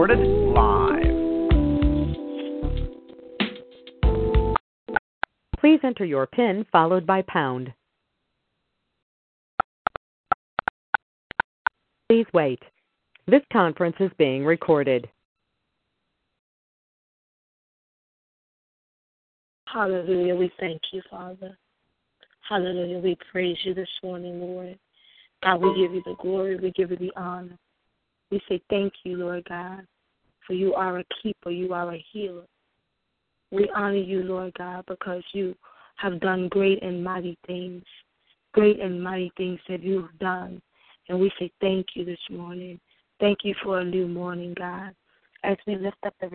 recorded live. Please enter your PIN followed by pound. Please wait. This conference is being recorded. Hallelujah. We thank you, Father. Hallelujah. We praise you this morning, Lord. God, we give you the glory. We give you the honor. We say thank you, Lord God, for you are a keeper. You are a healer. We honor you, Lord God, because you have done great and mighty things. Great and mighty things that you have done. And we say thank you this morning. Thank you for a new morning, God. As we lift up the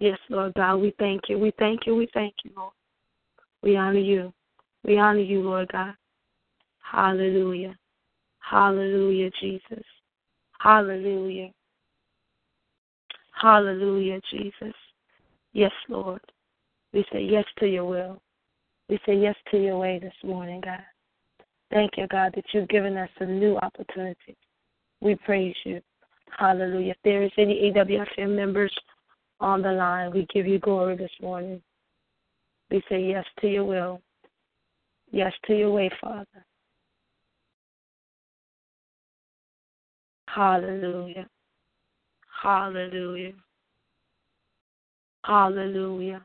Yes, Lord God, we thank you. We thank you. We thank you, Lord. We honor you. We honor you, Lord God. Hallelujah. Hallelujah, Jesus. Hallelujah. Hallelujah, Jesus. Yes, Lord. We say yes to your will. We say yes to your way this morning, God. Thank you, God, that you've given us a new opportunity. We praise you. Hallelujah. If there is any AWFM members on the line. We give you glory this morning. We say yes to your will, yes to your way, Father. Hallelujah. Hallelujah. Hallelujah.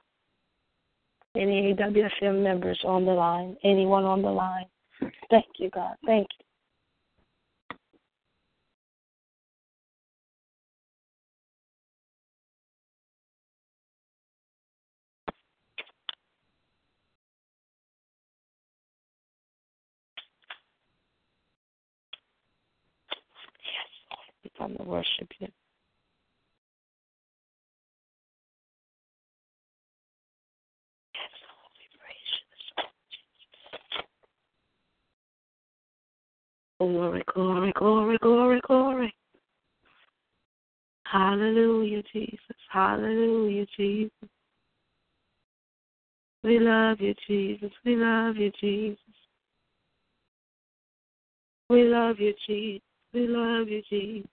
Any AWFM members on the line, anyone on the line, thank you, God. Thank you. Come to worship you. Glory, glory, glory, glory, glory. Hallelujah, Jesus. Hallelujah, Jesus. We love you, Jesus. We love you, Jesus. We love you, Jesus. We love you, Jesus.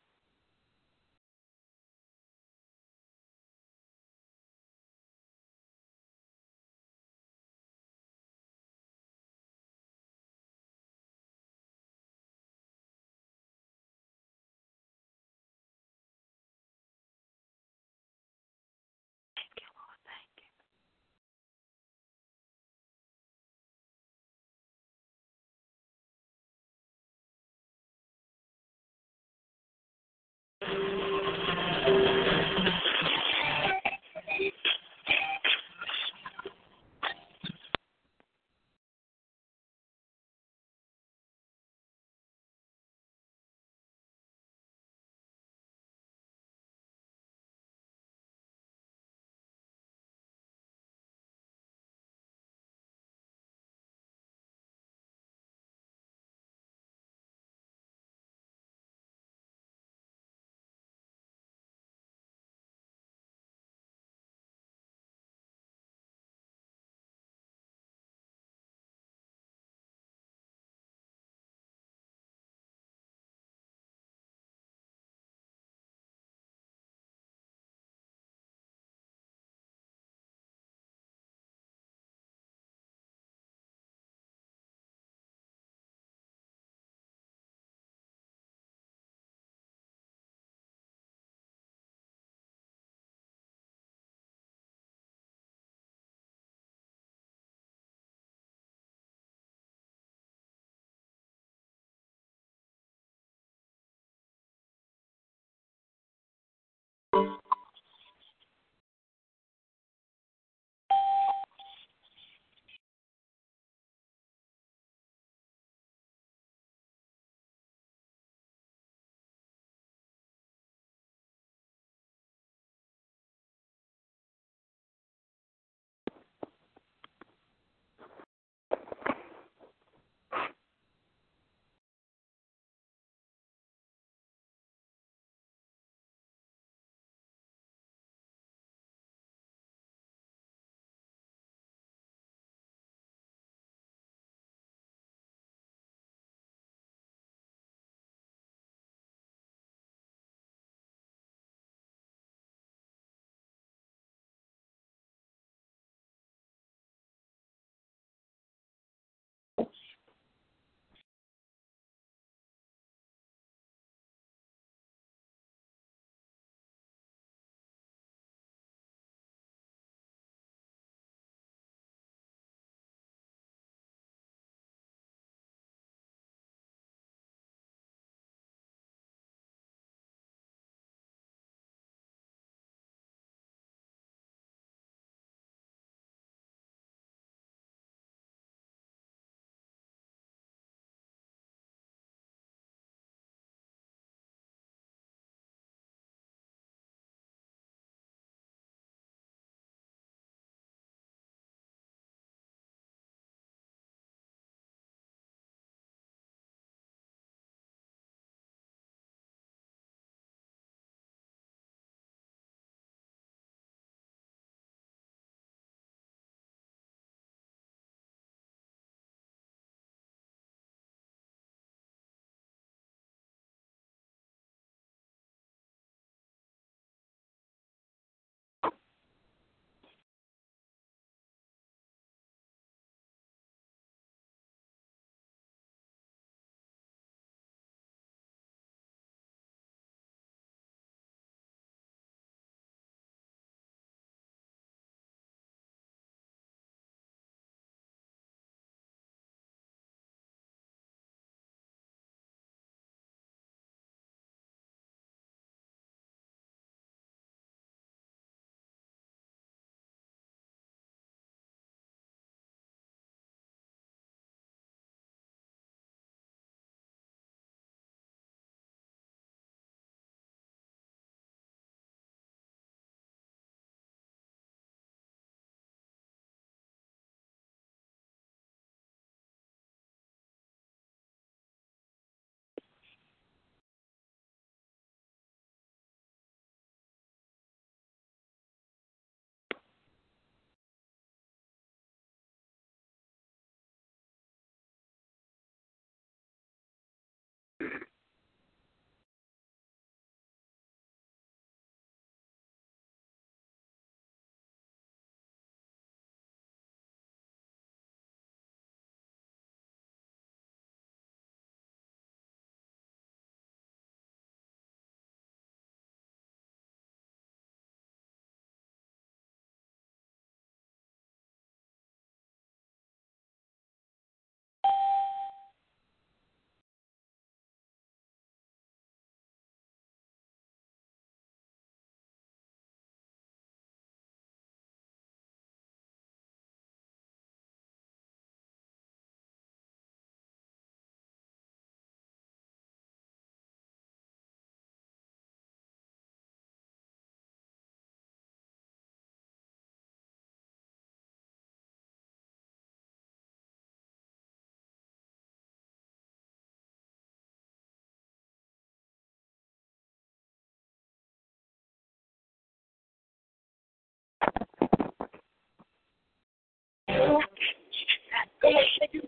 you.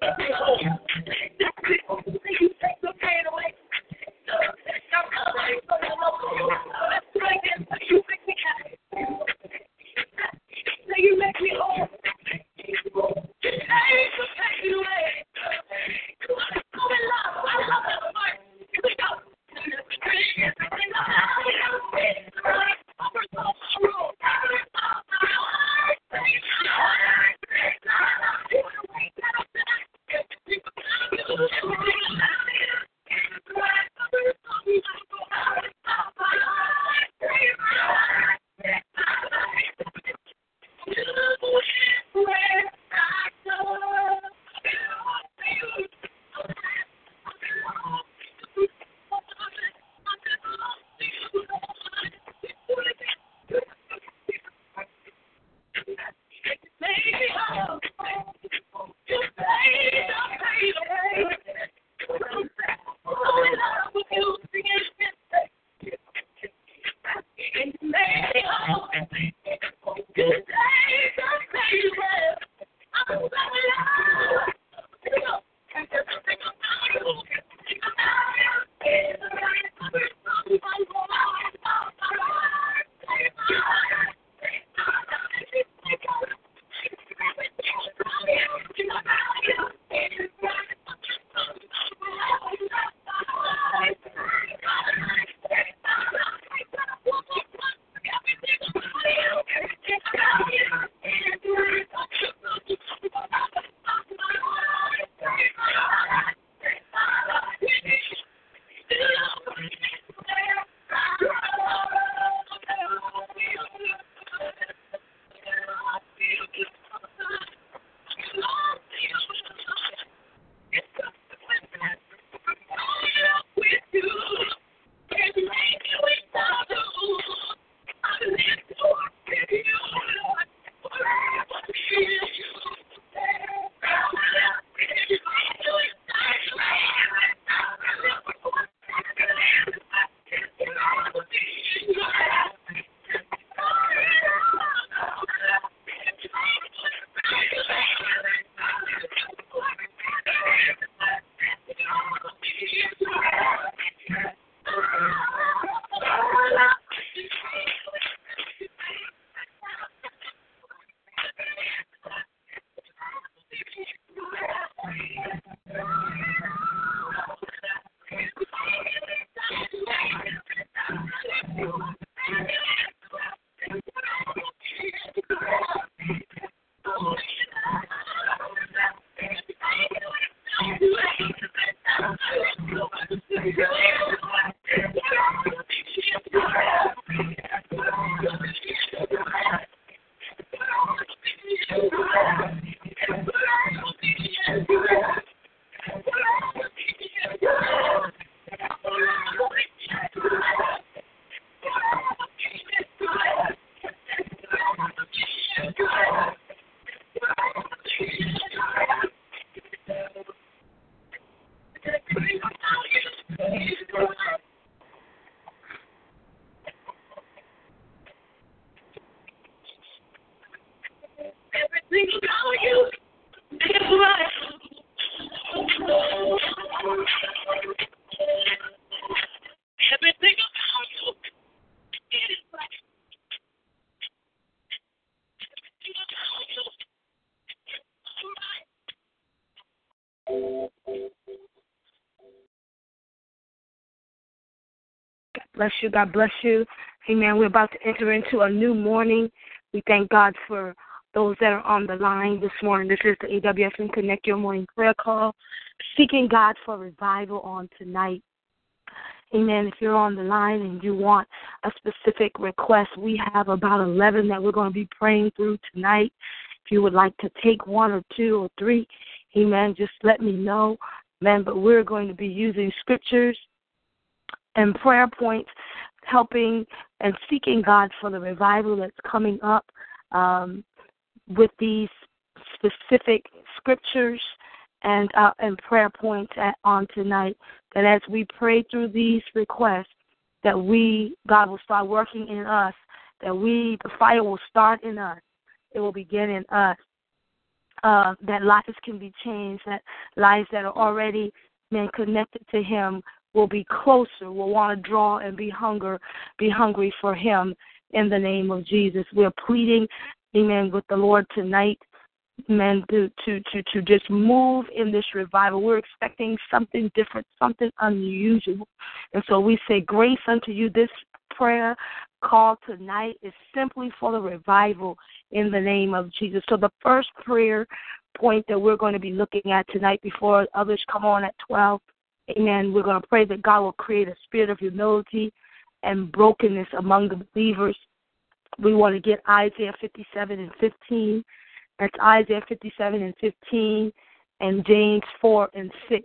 Bless you. God bless you. Amen. We're about to enter into a new morning. We thank God for those that are on the line this morning. This is the AWFM Connect Your Morning Prayer Call, seeking God for revival on tonight. Amen. If you're on the line and you want a specific request, we have about 11 that we're going to be praying through tonight. If you would like to take one or two or three, amen, just let me know. Amen. But we're going to be using scriptures and prayer points, helping and seeking God for the revival that's coming up um, with these specific scriptures and uh, and prayer points at, on tonight. That as we pray through these requests, that we God will start working in us. That we the fire will start in us. It will begin in us. Uh, that lives can be changed. That lives that are already been connected to Him will be closer, will want to draw and be hunger, be hungry for him in the name of Jesus. We're pleading, amen, with the Lord tonight, amen, to, to, to, to just move in this revival. We're expecting something different, something unusual. And so we say, Grace unto you. This prayer call tonight is simply for the revival in the name of Jesus. So the first prayer point that we're going to be looking at tonight before others come on at 12 Amen. We're going to pray that God will create a spirit of humility and brokenness among the believers. We want to get Isaiah 57 and 15. That's Isaiah 57 and 15 and James 4 and 6.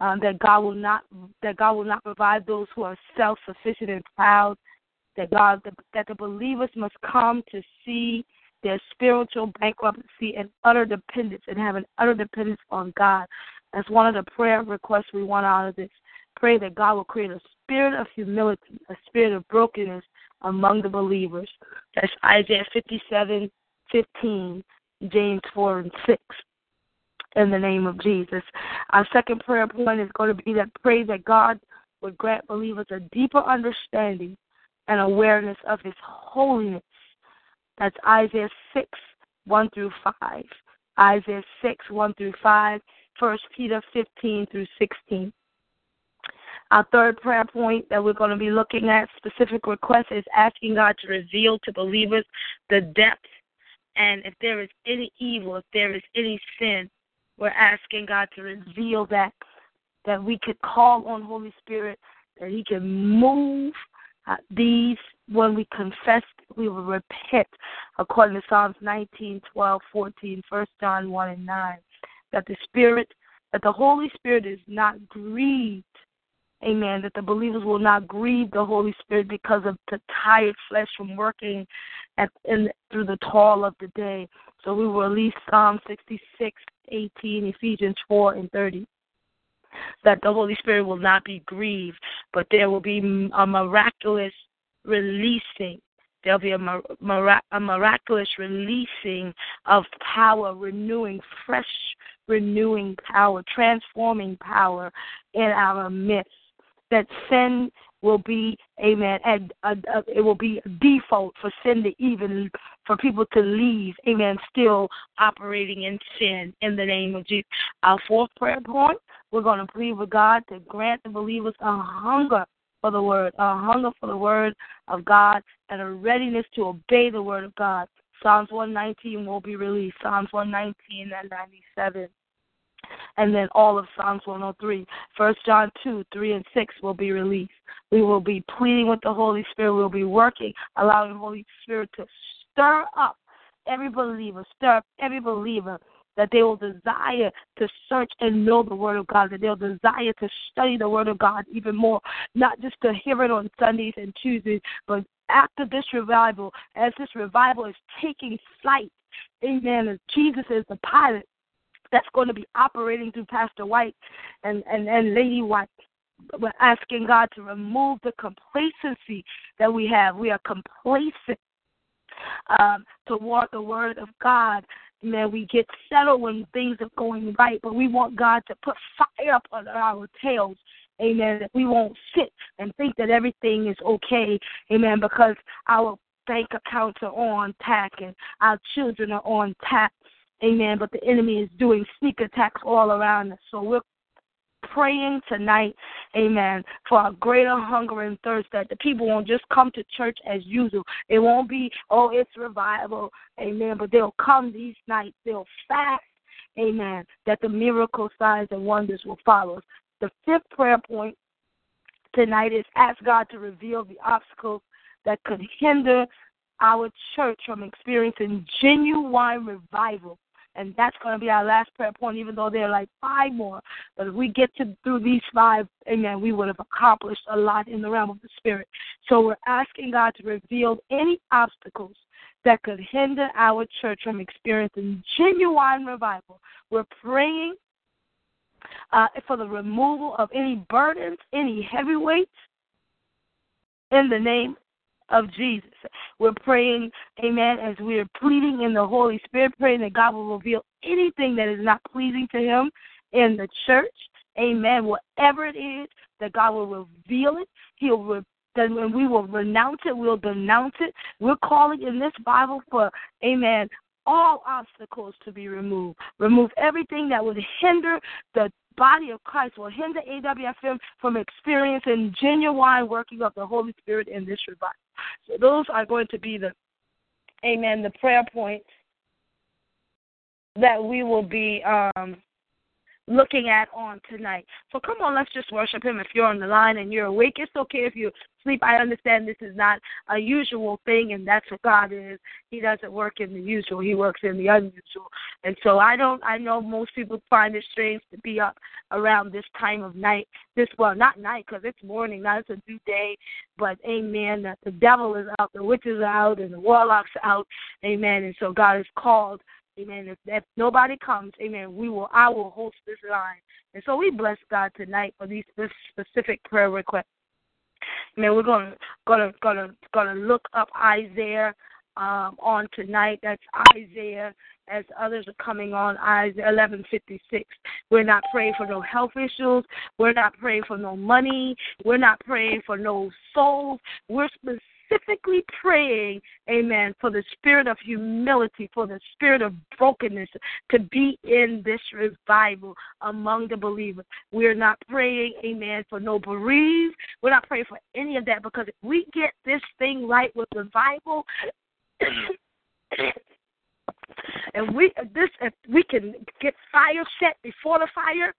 Um, that God will not that God will not revive those who are self sufficient and proud. That God that, that the believers must come to see their spiritual bankruptcy and utter dependence and have an utter dependence on God. That's one of the prayer requests we want out of this. Pray that God will create a spirit of humility, a spirit of brokenness among the believers. That's Isaiah 57 15, James 4 and 6. In the name of Jesus. Our second prayer point is going to be that pray that God would grant believers a deeper understanding and awareness of His holiness. That's Isaiah 6, 1 through 5. Isaiah 6, 1 through 5. 1 Peter 15 through 16. Our third prayer point that we're going to be looking at, specific request, is asking God to reveal to believers the depth and if there is any evil, if there is any sin, we're asking God to reveal that, that we could call on Holy Spirit, that He can move uh, these when we confess, we will repent, according to Psalms 19, 12, 14, 1 John 1 and 9. That the Spirit, that the Holy Spirit is not grieved Amen. That the believers will not grieve the Holy Spirit because of the tired flesh from working at, in, through the toil of the day. So we will release Psalm 66, 18, Ephesians 4, and 30. That the Holy Spirit will not be grieved, but there will be a miraculous releasing. There'll be a, mir- a miraculous releasing of power, renewing, fresh, renewing power, transforming power in our midst that sin will be, amen, and uh, uh, it will be a default for sin to even, for people to leave, amen, still operating in sin in the name of Jesus. Our fourth prayer point, we're going to plead with God to grant the believers a hunger for the word, a hunger for the word of God, and a readiness to obey the word of God. Psalms 119 will be released. Psalms 119 and 97 and then all of Psalms 103. First John 2, 3, and 6 will be released. We will be pleading with the Holy Spirit. We'll be working, allowing the Holy Spirit to stir up every believer, stir up every believer that they will desire to search and know the Word of God, that they'll desire to study the Word of God even more, not just to hear it on Sundays and Tuesdays, but after this revival, as this revival is taking flight, amen, Jesus is the pilot, that's going to be operating through Pastor White and, and, and Lady White. We're asking God to remove the complacency that we have. We are complacent um, toward the Word of God. Man, we get settled when things are going right, but we want God to put fire up on our tails. Amen. That we won't sit and think that everything is okay. Amen. Because our bank accounts are on tack and our children are on tack Amen. But the enemy is doing sneak attacks all around us. So we're praying tonight, amen, for a greater hunger and thirst that the people won't just come to church as usual. It won't be, oh, it's revival, amen, but they'll come these nights, they'll fast, amen, that the miracle signs and wonders will follow. The fifth prayer point tonight is ask God to reveal the obstacles that could hinder our church from experiencing genuine revival and that's going to be our last prayer point, even though there are like five more. But if we get to through these five, amen, we would have accomplished a lot in the realm of the Spirit. So we're asking God to reveal any obstacles that could hinder our church from experiencing genuine revival. We're praying uh, for the removal of any burdens, any heavyweights, in the name of Jesus. We're praying, amen, as we're pleading in the Holy Spirit, praying that God will reveal anything that is not pleasing to Him in the church. Amen. Whatever it is, that God will reveal it. He'll re- then when we will renounce it, we'll denounce it. We're calling in this Bible for, amen, all obstacles to be removed. Remove everything that would hinder the body of Christ, will hinder AWFM from experiencing genuine working of the Holy Spirit in this revival. So those are going to be the, amen, the prayer points that we will be um, looking at on tonight. So come on, let's just worship Him. If you're on the line and you're awake, it's okay if you sleep. I understand this is not a usual thing, and that's what God is. He doesn't work in the usual; He works in the unusual. And so I don't. I know most people find it strange to be up around this time of night. This well, not night because it's morning. Now it's a new day. But Amen. That the devil is out, the witches are out, and the warlocks are out. Amen. And so God is called Amen. If, if nobody comes, amen, we will I will host this line. And so we bless God tonight for these this specific prayer requests. Man, we're gonna gonna gonna gonna look up Isaiah um, on tonight. That's Isaiah. As others are coming on, Isaiah 11:56. We're not praying for no health issues. We're not praying for no money. We're not praying for no souls. We're specifically praying, amen, for the spirit of humility, for the spirit of brokenness to be in this revival among the believers. We're not praying, amen, for no bereaved. We're not praying for any of that because if we get this thing right with revival, and we this if we can get fire set before the fire,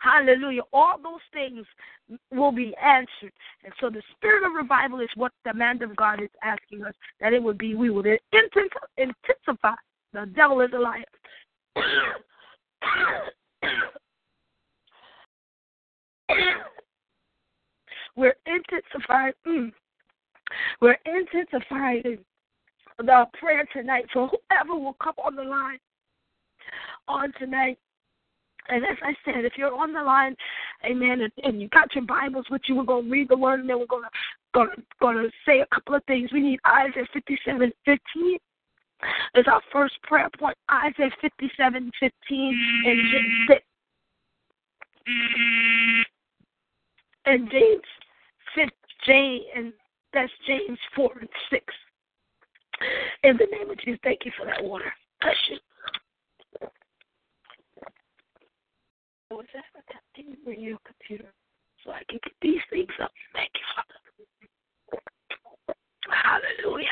Hallelujah. All those things will be answered. And so the spirit of revival is what the man of God is asking us that it would be, we would intensify. The devil is a liar. We're intensifying. Mm, we're intensifying the prayer tonight for whoever will come on the line on tonight and as I said, if you're on the line, amen, and, you got your Bibles with you, we're going to read the word and then we're going to going to say a couple of things. We need Isaiah 57 15 is our first prayer point. Isaiah 57 15 and James 6. And James 5, James, and that's James 4 and 6. In the name of Jesus, thank you for that water. Bless you. Was that I got bring your computer so I can get these things up. Thank you, Father. Hallelujah.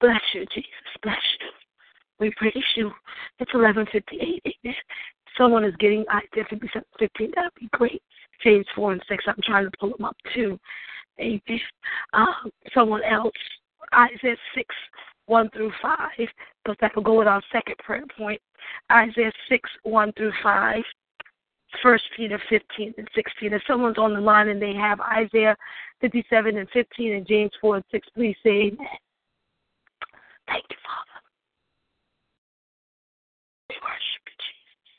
Bless you, Jesus. Bless you. We praise you. It's eleven fifty eight. Amen. Someone is getting Isaiah 15. That'd be great. James four and six. I'm trying to pull them up too. Amen. Um, someone else. Isaiah six 1 through 5, because that will go with our second prayer point. Isaiah 6, 1 through 5. 1 Peter 15 and 16. If someone's on the line and they have Isaiah 57 and 15 and James 4 and 6, please say amen. Thank you, Father. We worship you, Jesus.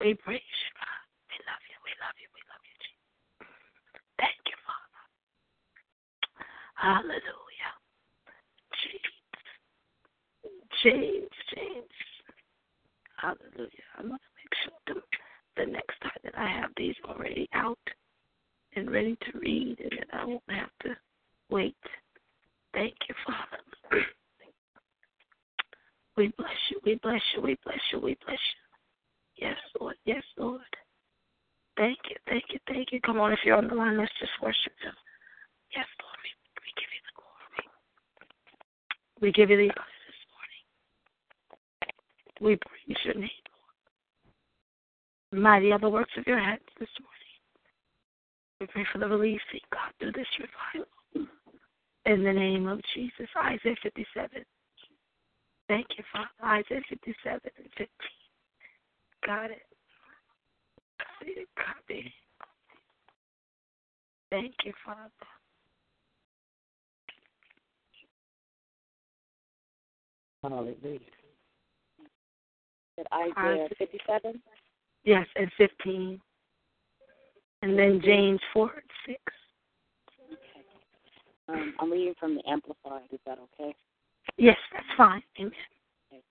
We praise you, God. We love you. We love you. We love you, Jesus. Thank you. Hallelujah. James. James, James. Hallelujah. I'm going to make sure the, the next time that I have these already out and ready to read and that I won't have to wait. Thank you, Father. We bless you, we bless you, we bless you, we bless you. Yes, Lord, yes, Lord. Thank you, thank you, thank you. Come on, if you're on the line, let's just worship Him. Yes, Lord. We give you the honor this morning. We praise your name. Mighty are the works of your hands this morning. We pray for the releasing, God, through this revival. In the name of Jesus, Isaiah 57. Thank you, Father. Isaiah 57 and 15. Got it. Copy. Thank you, Father. Hallelujah. Isaiah 57? Yes, and 15. And then James 4 and 6. Okay. Um, I'm reading from the Amplified. Is that okay? Yes, that's fine. Amen. Okay.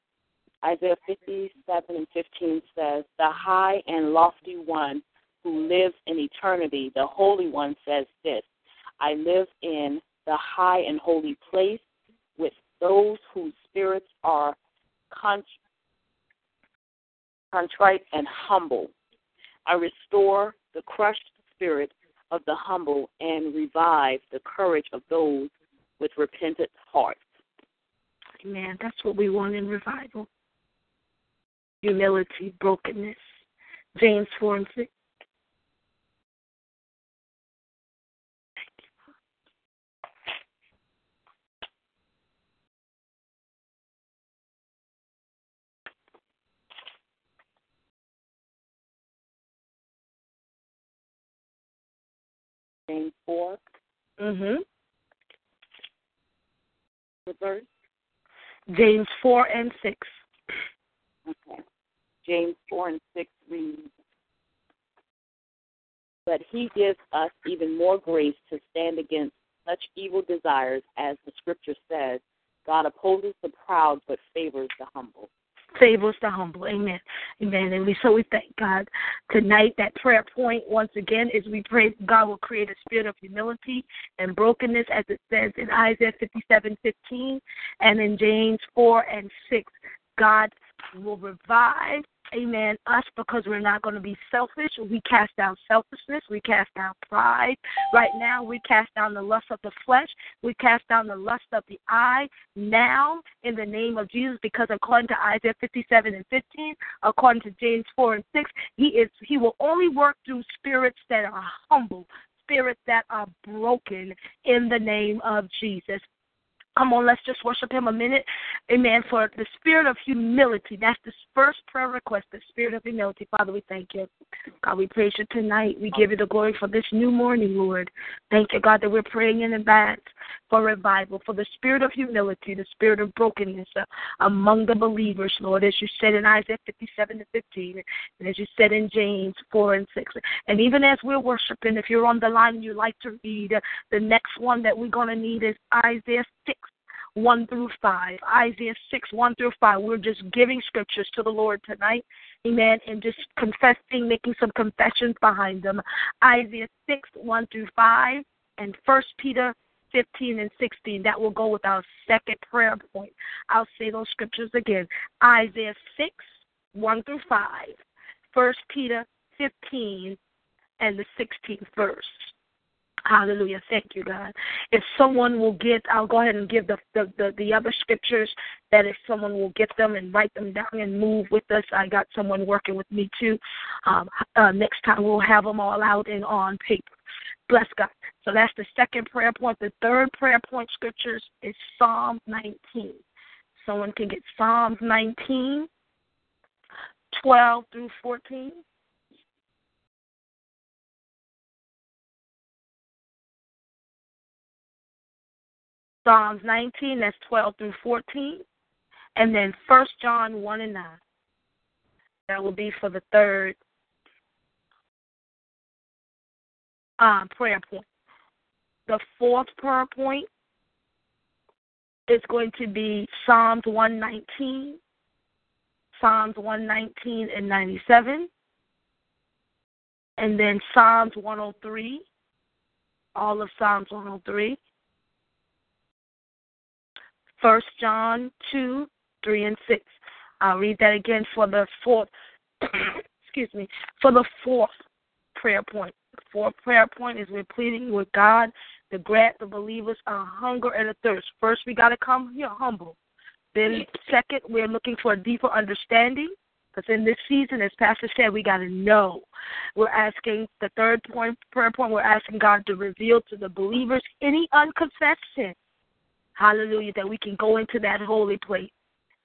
Isaiah 57 and 15 says, The high and lofty one who lives in eternity, the Holy One, says this I live in the high and holy place with those whose spirits are contrite and humble. I restore the crushed spirit of the humble and revive the courage of those with repentant hearts. Amen. That's what we want in revival. Humility, brokenness. James 4 and 6. James 4. Mm-hmm. The verse? James 4 and 6. Okay. James 4 and 6 reads, but He gives us even more grace to stand against such evil desires as the scripture says God opposes the proud but favors the humble. Favors the humble. Amen. Amen. And we so we thank God tonight. That prayer point once again is we pray God will create a spirit of humility and brokenness, as it says in Isaiah fifty-seven fifteen, and in James four and six. God will revive amen, us because we're not going to be selfish. We cast down selfishness. We cast down pride. Right now, we cast down the lust of the flesh. We cast down the lust of the eye now in the name of Jesus because according to Isaiah 57 and 15, according to James 4 and 6, he is he will only work through spirits that are humble, spirits that are broken in the name of Jesus. Come on, let's just worship him a minute. Amen. For the spirit of humility. That's the first prayer request, the spirit of humility. Father, we thank you. God, we praise you tonight. We give you the glory for this new morning, Lord. Thank you, God, that we're praying in advance for revival, for the spirit of humility, the spirit of brokenness uh, among the believers, Lord, as you said in Isaiah 57 to 15, and as you said in James 4 and 6. And even as we're worshiping, if you're on the line and you like to read, uh, the next one that we're going to need is Isaiah 6 1 through 5. Isaiah 6, 1 through 5. We're just giving scriptures to the Lord tonight. Amen. And just confessing, making some confessions behind them. Isaiah 6, 1 through 5. And 1 Peter 15 and 16. That will go with our second prayer point. I'll say those scriptures again. Isaiah 6, 1 through 5. 1 Peter 15 and the 16th verse. Hallelujah. Thank you, God. If someone will get, I'll go ahead and give the, the, the, the, other scriptures that if someone will get them and write them down and move with us, I got someone working with me too. Um, uh, next time we'll have them all out and on paper. Bless God. So that's the second prayer point. The third prayer point scriptures is Psalm 19. Someone can get Psalms 19, 12 through 14. Psalms 19, that's 12 through 14. And then 1 John 1 and 9. That will be for the third um, prayer point. The fourth prayer point is going to be Psalms 119, Psalms 119 and 97, and then Psalms 103, all of Psalms 103. First John 2, 3 and 6. I'll read that again for the fourth excuse me, for the fourth prayer point. The fourth prayer point is we're pleading with God to grant the believers a hunger and a thirst. First we gotta come here humble. Then second, we're looking for a deeper understanding. Because in this season, as Pastor said, we got to know. We're asking the third point, prayer point, we're asking God to reveal to the believers any unconfessed Hallelujah, that we can go into that holy place.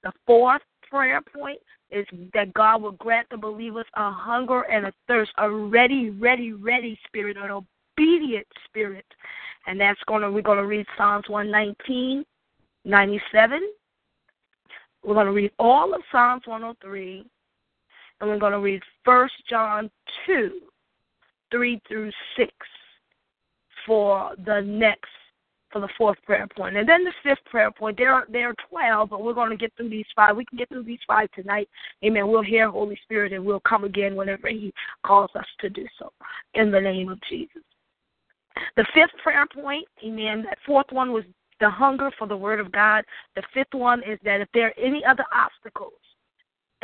The fourth prayer point is that God will grant the believers a hunger and a thirst, a ready, ready, ready spirit, an obedient spirit. And that's gonna we're gonna read Psalms 119, 97. We're gonna read all of Psalms 103, and we're gonna read First John 2, 3 through 6 for the next for the fourth prayer point. And then the fifth prayer point, there are there are twelve, but we're going to get through these five. We can get through these five tonight. Amen. We'll hear Holy Spirit and we'll come again whenever He calls us to do so. In the name of Jesus. The fifth prayer point, amen. That fourth one was the hunger for the word of God. The fifth one is that if there are any other obstacles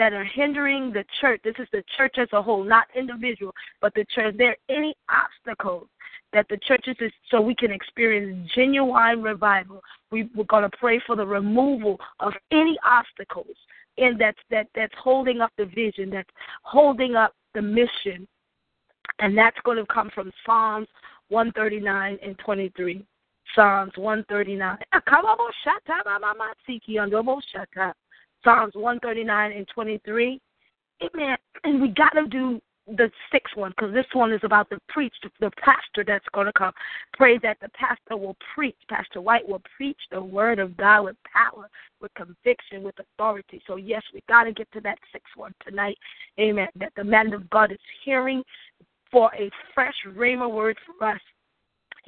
that are hindering the church, this is the church as a whole, not individual, but the church, there are any obstacles that the churches is so we can experience genuine revival. We, we're going to pray for the removal of any obstacles and that's that that's holding up the vision, that's holding up the mission, and that's going to come from Psalms 139 and 23. Psalms 139. Ah, Psalms 139 and 23. Amen. And we got to do the sixth one because this one is about the preach, the pastor that's going to come. Pray that the pastor will preach. Pastor White will preach the word of God with power, with conviction, with authority. So yes, we got to get to that sixth one tonight. Amen. That the man of God is hearing for a fresh rhema word for us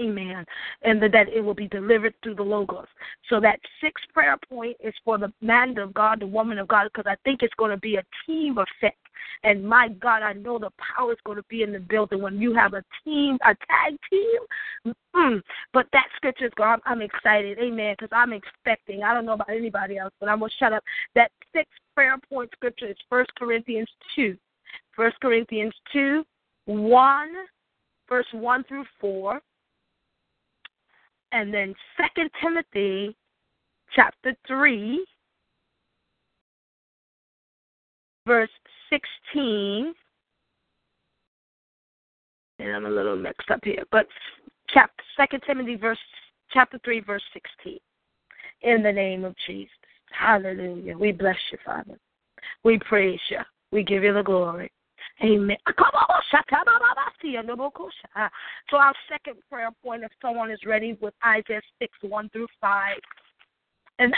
Amen. And that it will be delivered through the Logos. So that sixth prayer point is for the man of God, the woman of God, because I think it's going to be a team effect. And my God, I know the power is going to be in the building when you have a team, a tag team. Mm-mm. But that scripture is God. I'm excited. Amen. Because I'm expecting. I don't know about anybody else, but I'm going to shut up. That sixth prayer point scripture is First Corinthians 2. First Corinthians 2, 1, verse 1 through 4 and then Second Timothy chapter three, verse sixteen. And I'm a little mixed up here, but chapter Second Timothy verse chapter three, verse sixteen. In the name of Jesus. Hallelujah. We bless you, Father. We praise you. We give you the glory. Amen. So our second prayer point, if someone is ready with Isaiah 6, 1 through 5. And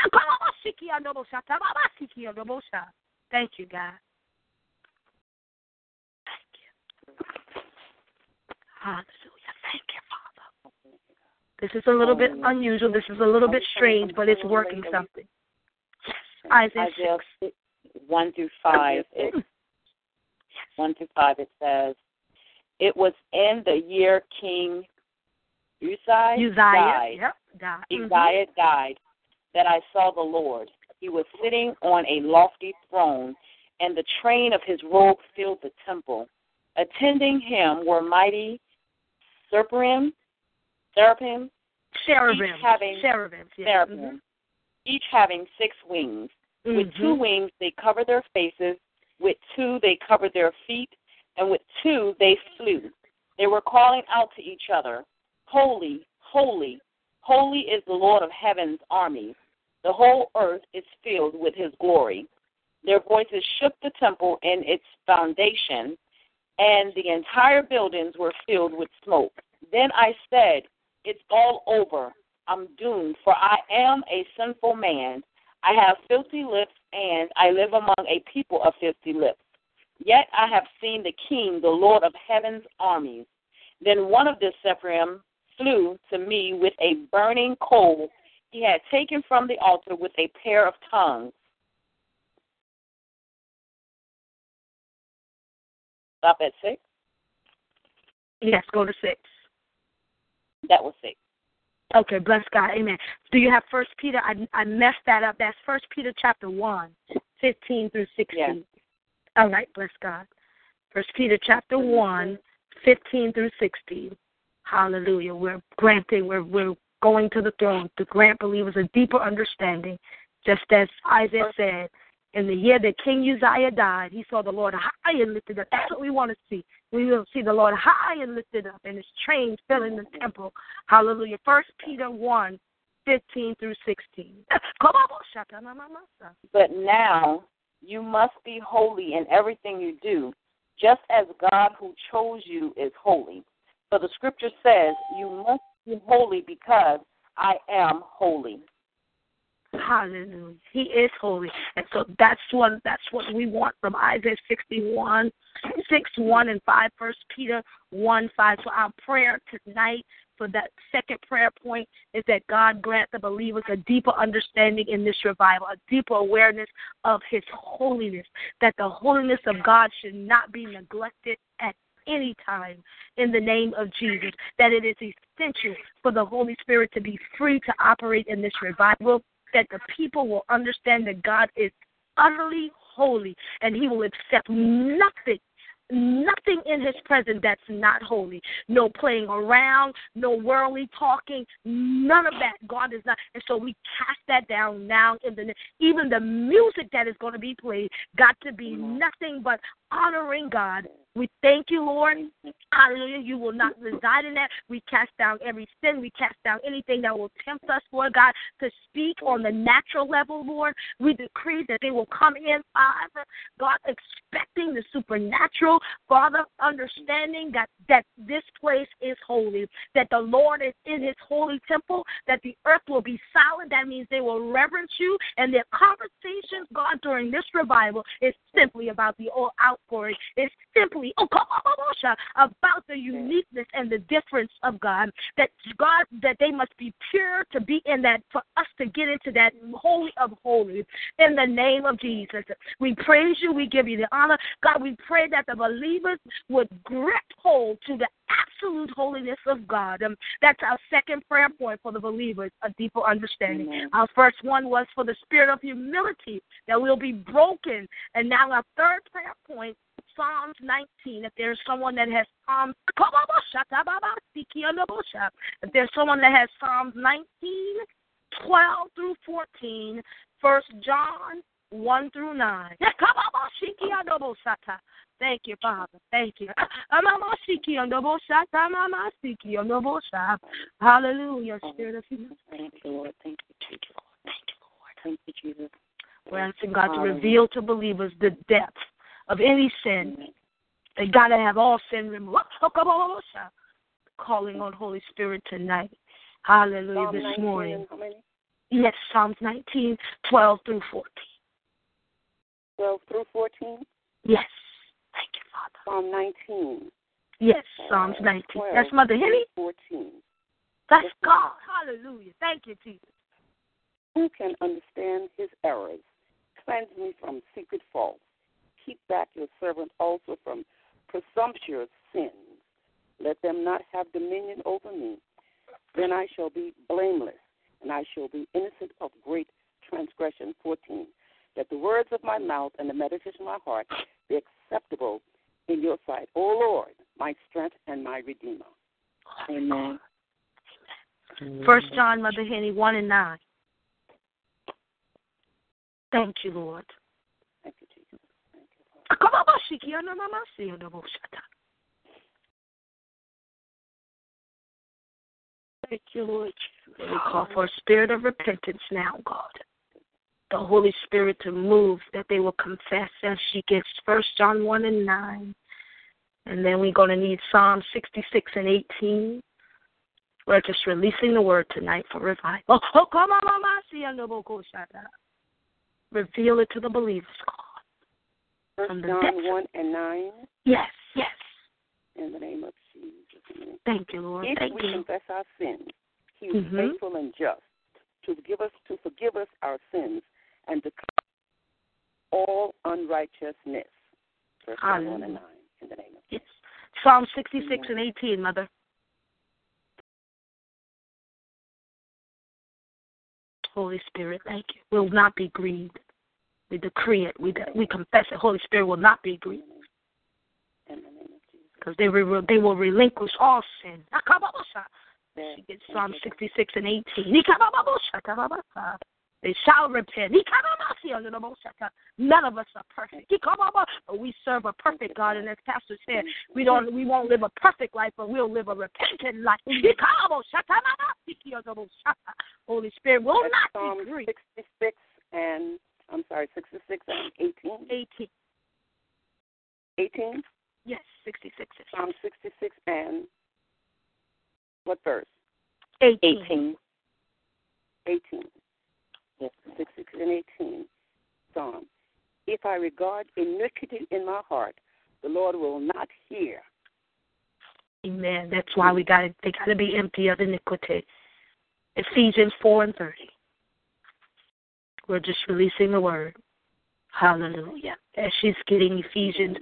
thank you, God. Thank you. Hallelujah. Thank you, Father. This is a little bit unusual. This is a little bit strange, but it's working something. Isaiah, Isaiah 6, 1 through 5. It, 1 through 5, it says, It was in the year King Uzziah, Uzziah died, yep, died. Uzziah Mm-hmm. died that I saw the Lord. He was sitting on a lofty throne, and the train of his robe filled the temple. Attending him were mighty seraphim, seraphim, Cherubim. each having Cherubim. Yeah. seraphim, each having six wings. Mhm. With two wings they covered their faces, with two they covered their feet, and with two they flew. They were calling out to each other, Holy, holy, holy is the Lord of heaven's armies. The whole earth is filled with his glory. Their voices shook the temple and its foundation, and the entire buildings were filled with smoke. Then I said, It's all over. I'm doomed, for I am a sinful man. I have filthy lips, and I live among a people of filthy lips. Yet I have seen the King, the Lord of heaven's armies. Then one of the seraphim flew to me with a burning coal he had taken from the altar with a pair of tongues. Stop at six? Yes, go to six. That was six. Okay, bless God. Amen. Do you have First Peter? I I messed that up. That's First Peter chapter one, fifteen through sixteen. Yes. All right, bless God. First Peter chapter one, fifteen through sixteen. Hallelujah. We're granting. We're we're going to the throne to grant believers a deeper understanding, just as Isaiah said. In the year that King Uzziah died, he saw the Lord high and lifted up. That's what we want to see. We will see the Lord high and lifted up, and his train filling the temple. Hallelujah. First Peter one, fifteen through sixteen. But now you must be holy in everything you do, just as God who chose you is holy. For the scripture says, You must be holy because I am holy. Hallelujah. He is holy. And so that's what that's what we want from Isaiah sixty one, six one and five, first Peter one five. So our prayer tonight for that second prayer point is that God grant the believers a deeper understanding in this revival, a deeper awareness of his holiness, that the holiness of God should not be neglected at any time in the name of Jesus, that it is essential for the Holy Spirit to be free to operate in this revival that the people will understand that God is utterly holy and he will accept nothing nothing in his presence that's not holy. No playing around, no worldly talking, none of that. God is not. And so we cast that down now in the even the music that is going to be played got to be nothing but honoring God. We thank you, Lord. Hallelujah. You will not reside in that. We cast down every sin. We cast down anything that will tempt us, Lord God, to speak on the natural level, Lord. We decree that they will come in, Father, God, expecting the supernatural, Father, understanding that, that this place is holy, that the Lord is in his holy temple, that the earth will be silent. That means they will reverence you, and their conversations, God, during this revival is simply about the outpouring. It's simply Oh, about the uniqueness and the difference of God. That God, that they must be pure to be in that, for us to get into that holy of holies. In the name of Jesus, we praise you. We give you the honor. God, we pray that the believers would grip hold to the absolute holiness of God. Um, that's our second prayer point for the believers, a deeper understanding. Amen. Our first one was for the spirit of humility that will be broken. And now our third prayer point Psalms 19. If there's someone that has Psalms, if there's someone that has Psalms 19, 12 through 14, First John 1 through 9. Thank you, Father. Thank you. Hallelujah, Spirit of humility. Thank you, Lord. Thank you, Jesus. Thank you, Lord. Thank you, Jesus. We're asking God to reveal to believers the depth of any sin. They got to have all sin removed. Calling on Holy Spirit tonight. Hallelujah. Psalm this morning. Yes, Psalms 19, 12 through 14. 12 through 14? Yes. Thank you, Father. Psalm 19. Yes, Psalms 19. That's Mother Henny? 14. That's God. Hallelujah. Thank you, Jesus. Who can understand his errors? Cleanse me from secret faults. Keep back your servant also from presumptuous sins. Let them not have dominion over me. Then I shall be blameless, and I shall be innocent of great transgression. 14. That the words of my mouth and the meditation of my heart be acceptable in your sight, O Lord, my strength and my redeemer. Amen. First John, Mother Henny, 1 and 9. Thank you, Lord. Thank you, Lord. We call for a spirit of repentance now, God. The Holy Spirit to move, that they will confess as she gets First John 1 and 9. And then we're going to need Psalm 66 and 18. We're just releasing the word tonight for revival. Oh, come on, Mama. Reveal it to the believers, God. First John 1 and 9. Yes, yes. In the name of Jesus. Thank you, Lord. If Thank we you. confess our sins, He is mm-hmm. faithful and just to forgive us to forgive us our sins and to cover all unrighteousness. First John 1 and 9. In the name of yes. Psalm 66 Amen. and 18, Mother. Holy Spirit, thank you. Will not be grieved. We decree it. We we confess it. Holy Spirit will not be grieved. Because they will they will relinquish all sin. She gets Psalm 66 and 18. They shall repent. None of us are perfect. But we serve a perfect God, and as Pastor said, we don't we won't live a perfect life, but we'll live a repentant life. Holy Spirit will not be grieved. 66 and I'm sorry, 66 and 18. 18. 18. Yes, 66. Psalm 66 and what verse? 18. 18. Yes, 66 and 18. Psalm. If I regard iniquity in my heart, the Lord will not hear. Amen. That's why we got to, they got to be empty of iniquity. Ephesians 4 and 30. We're just releasing the word. Hallelujah. As she's getting Ephesians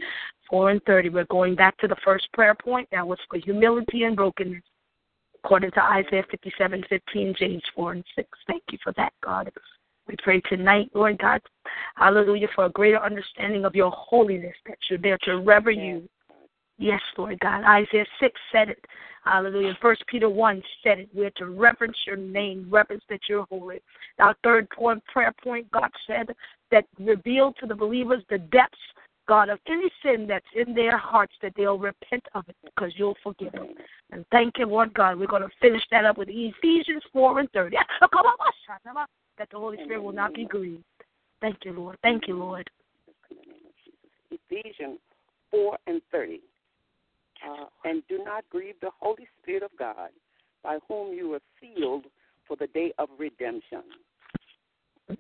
4 and 30, we're going back to the first prayer point. That was for humility and brokenness. According to Isaiah 57, 15, James 4 and 6. Thank you for that, God. We pray tonight, Lord God, hallelujah, for a greater understanding of your holiness, that you're there to rever you. Yes, Lord God. Isaiah 6 said it. Hallelujah. First Peter 1 said it. We're to reverence your name, reverence that you're holy. Our third point, prayer point, God said that reveal to the believers the depths God, of any sin that's in their hearts, that they'll repent of it because you'll forgive them. And thank you, Lord God. We're going to finish that up with Ephesians 4 and 30. That the Holy Spirit will not be grieved. Thank you, Lord. Thank you, Lord. Ephesians 4 and 30. Uh, and do not grieve the Holy Spirit of God, by whom you were sealed for the day of redemption.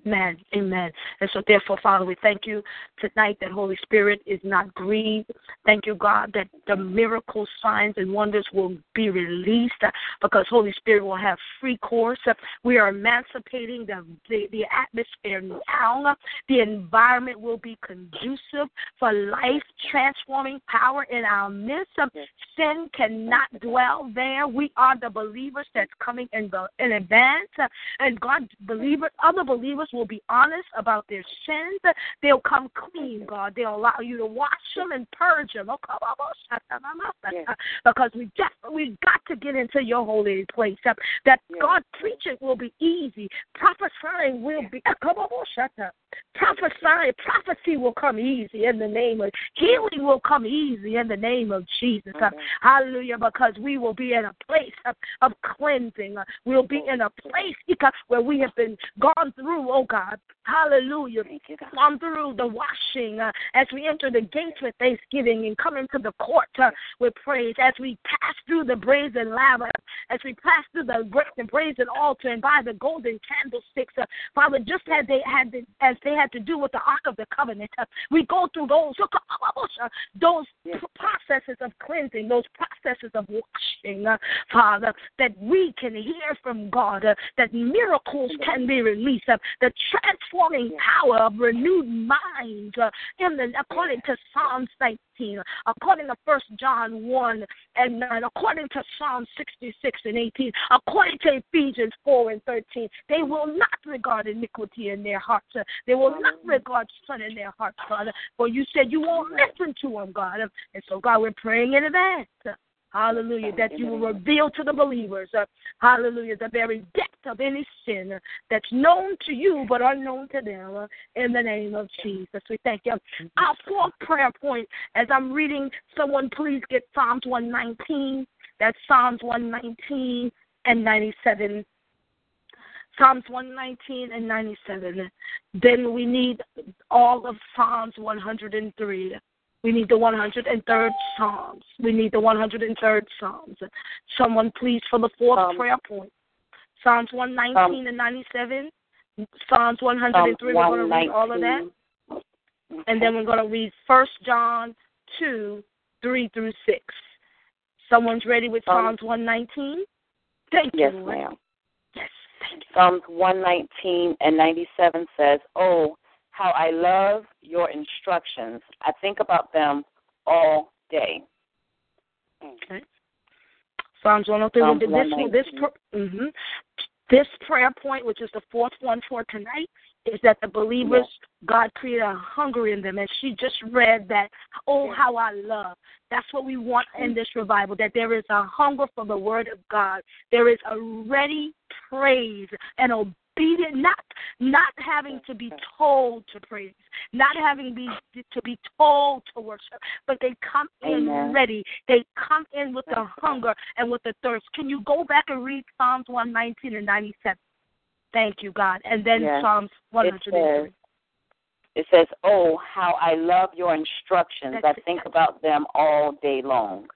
Amen. Amen. And so, therefore, Father, we thank you tonight that Holy Spirit is not grieved. Thank you, God, that the miracles, signs, and wonders will be released uh, because Holy Spirit will have free course. Uh, we are emancipating the, the, the atmosphere now. The environment will be conducive for life transforming power in our midst. Uh, sin cannot dwell there. We are the believers that's coming in, in advance. And God, believers, other believers will be honest about their sins. They'll come clean, God. They'll allow you to wash them and purge them. Because we just we got to get into your holy place. That God preaching will be easy. Prophesying will be prophesying prophecy will come easy in the name of healing will come easy in the name of Jesus. Hallelujah. Because we will be in a place of, of cleansing. We'll be in a place where we have been gone through, oh God. Hallelujah. Gone through the washing uh, as we enter the gates with thanksgiving and come into the court uh, with praise. As we pass through the brazen laver, as we pass through the, the brazen altar and by the golden candlesticks, uh, Father, just as they had as they had to do with the Ark of the Covenant, uh, we go through those uh, those processes of cleansing, those processes of washing, uh, Father, that we can hear from God, that miracles can be released, the transforming power of renewed minds uh, in the according to Psalms 19, according to First John 1 and 9, according to Psalm 66 and 18, according to Ephesians 4 and 13. They will not regard iniquity in their hearts. They will not regard sin in their hearts, Father. For you said you won't listen to them, God. And so, God, we're praying in advance. Hallelujah. That you will reveal to the believers, uh, hallelujah, the very depth of any sin that's known to you but unknown to them uh, in the name of Jesus. We thank you. Our fourth prayer point, as I'm reading, someone please get Psalms 119. That's Psalms 119 and 97. Psalms 119 and 97. Then we need all of Psalms 103. We need the 103rd Psalms. We need the 103rd Psalms. Someone, please, for the fourth um, prayer point. Psalms 119 um, and 97. Psalms 103. We're going to read all of that. And then we're going to read First John 2, 3 through 6. Someone's ready with um, Psalms 119? Thank yes, you. Yes, ma'am. Yes, thank you. Psalms 119 and 97 says, Oh, how I love your instructions. I think about them all day. Okay. Psalms 103. Psalms this, this, mm-hmm. this prayer point, which is the fourth one for tonight, is that the believers, yes. God created a hunger in them. And she just read that, oh, yes. how I love. That's what we want in this revival, that there is a hunger for the word of God. There is a ready praise and obedient, not not having to be told to praise, not having be to be told to worship, but they come in Amen. ready. They come in with the hunger and with the thirst. Can you go back and read Psalms one nineteen and ninety seven? Thank you, God. And then yes. Psalms one hundred and three. It says, Oh, how I love your instructions. That's I think it. about them all day long.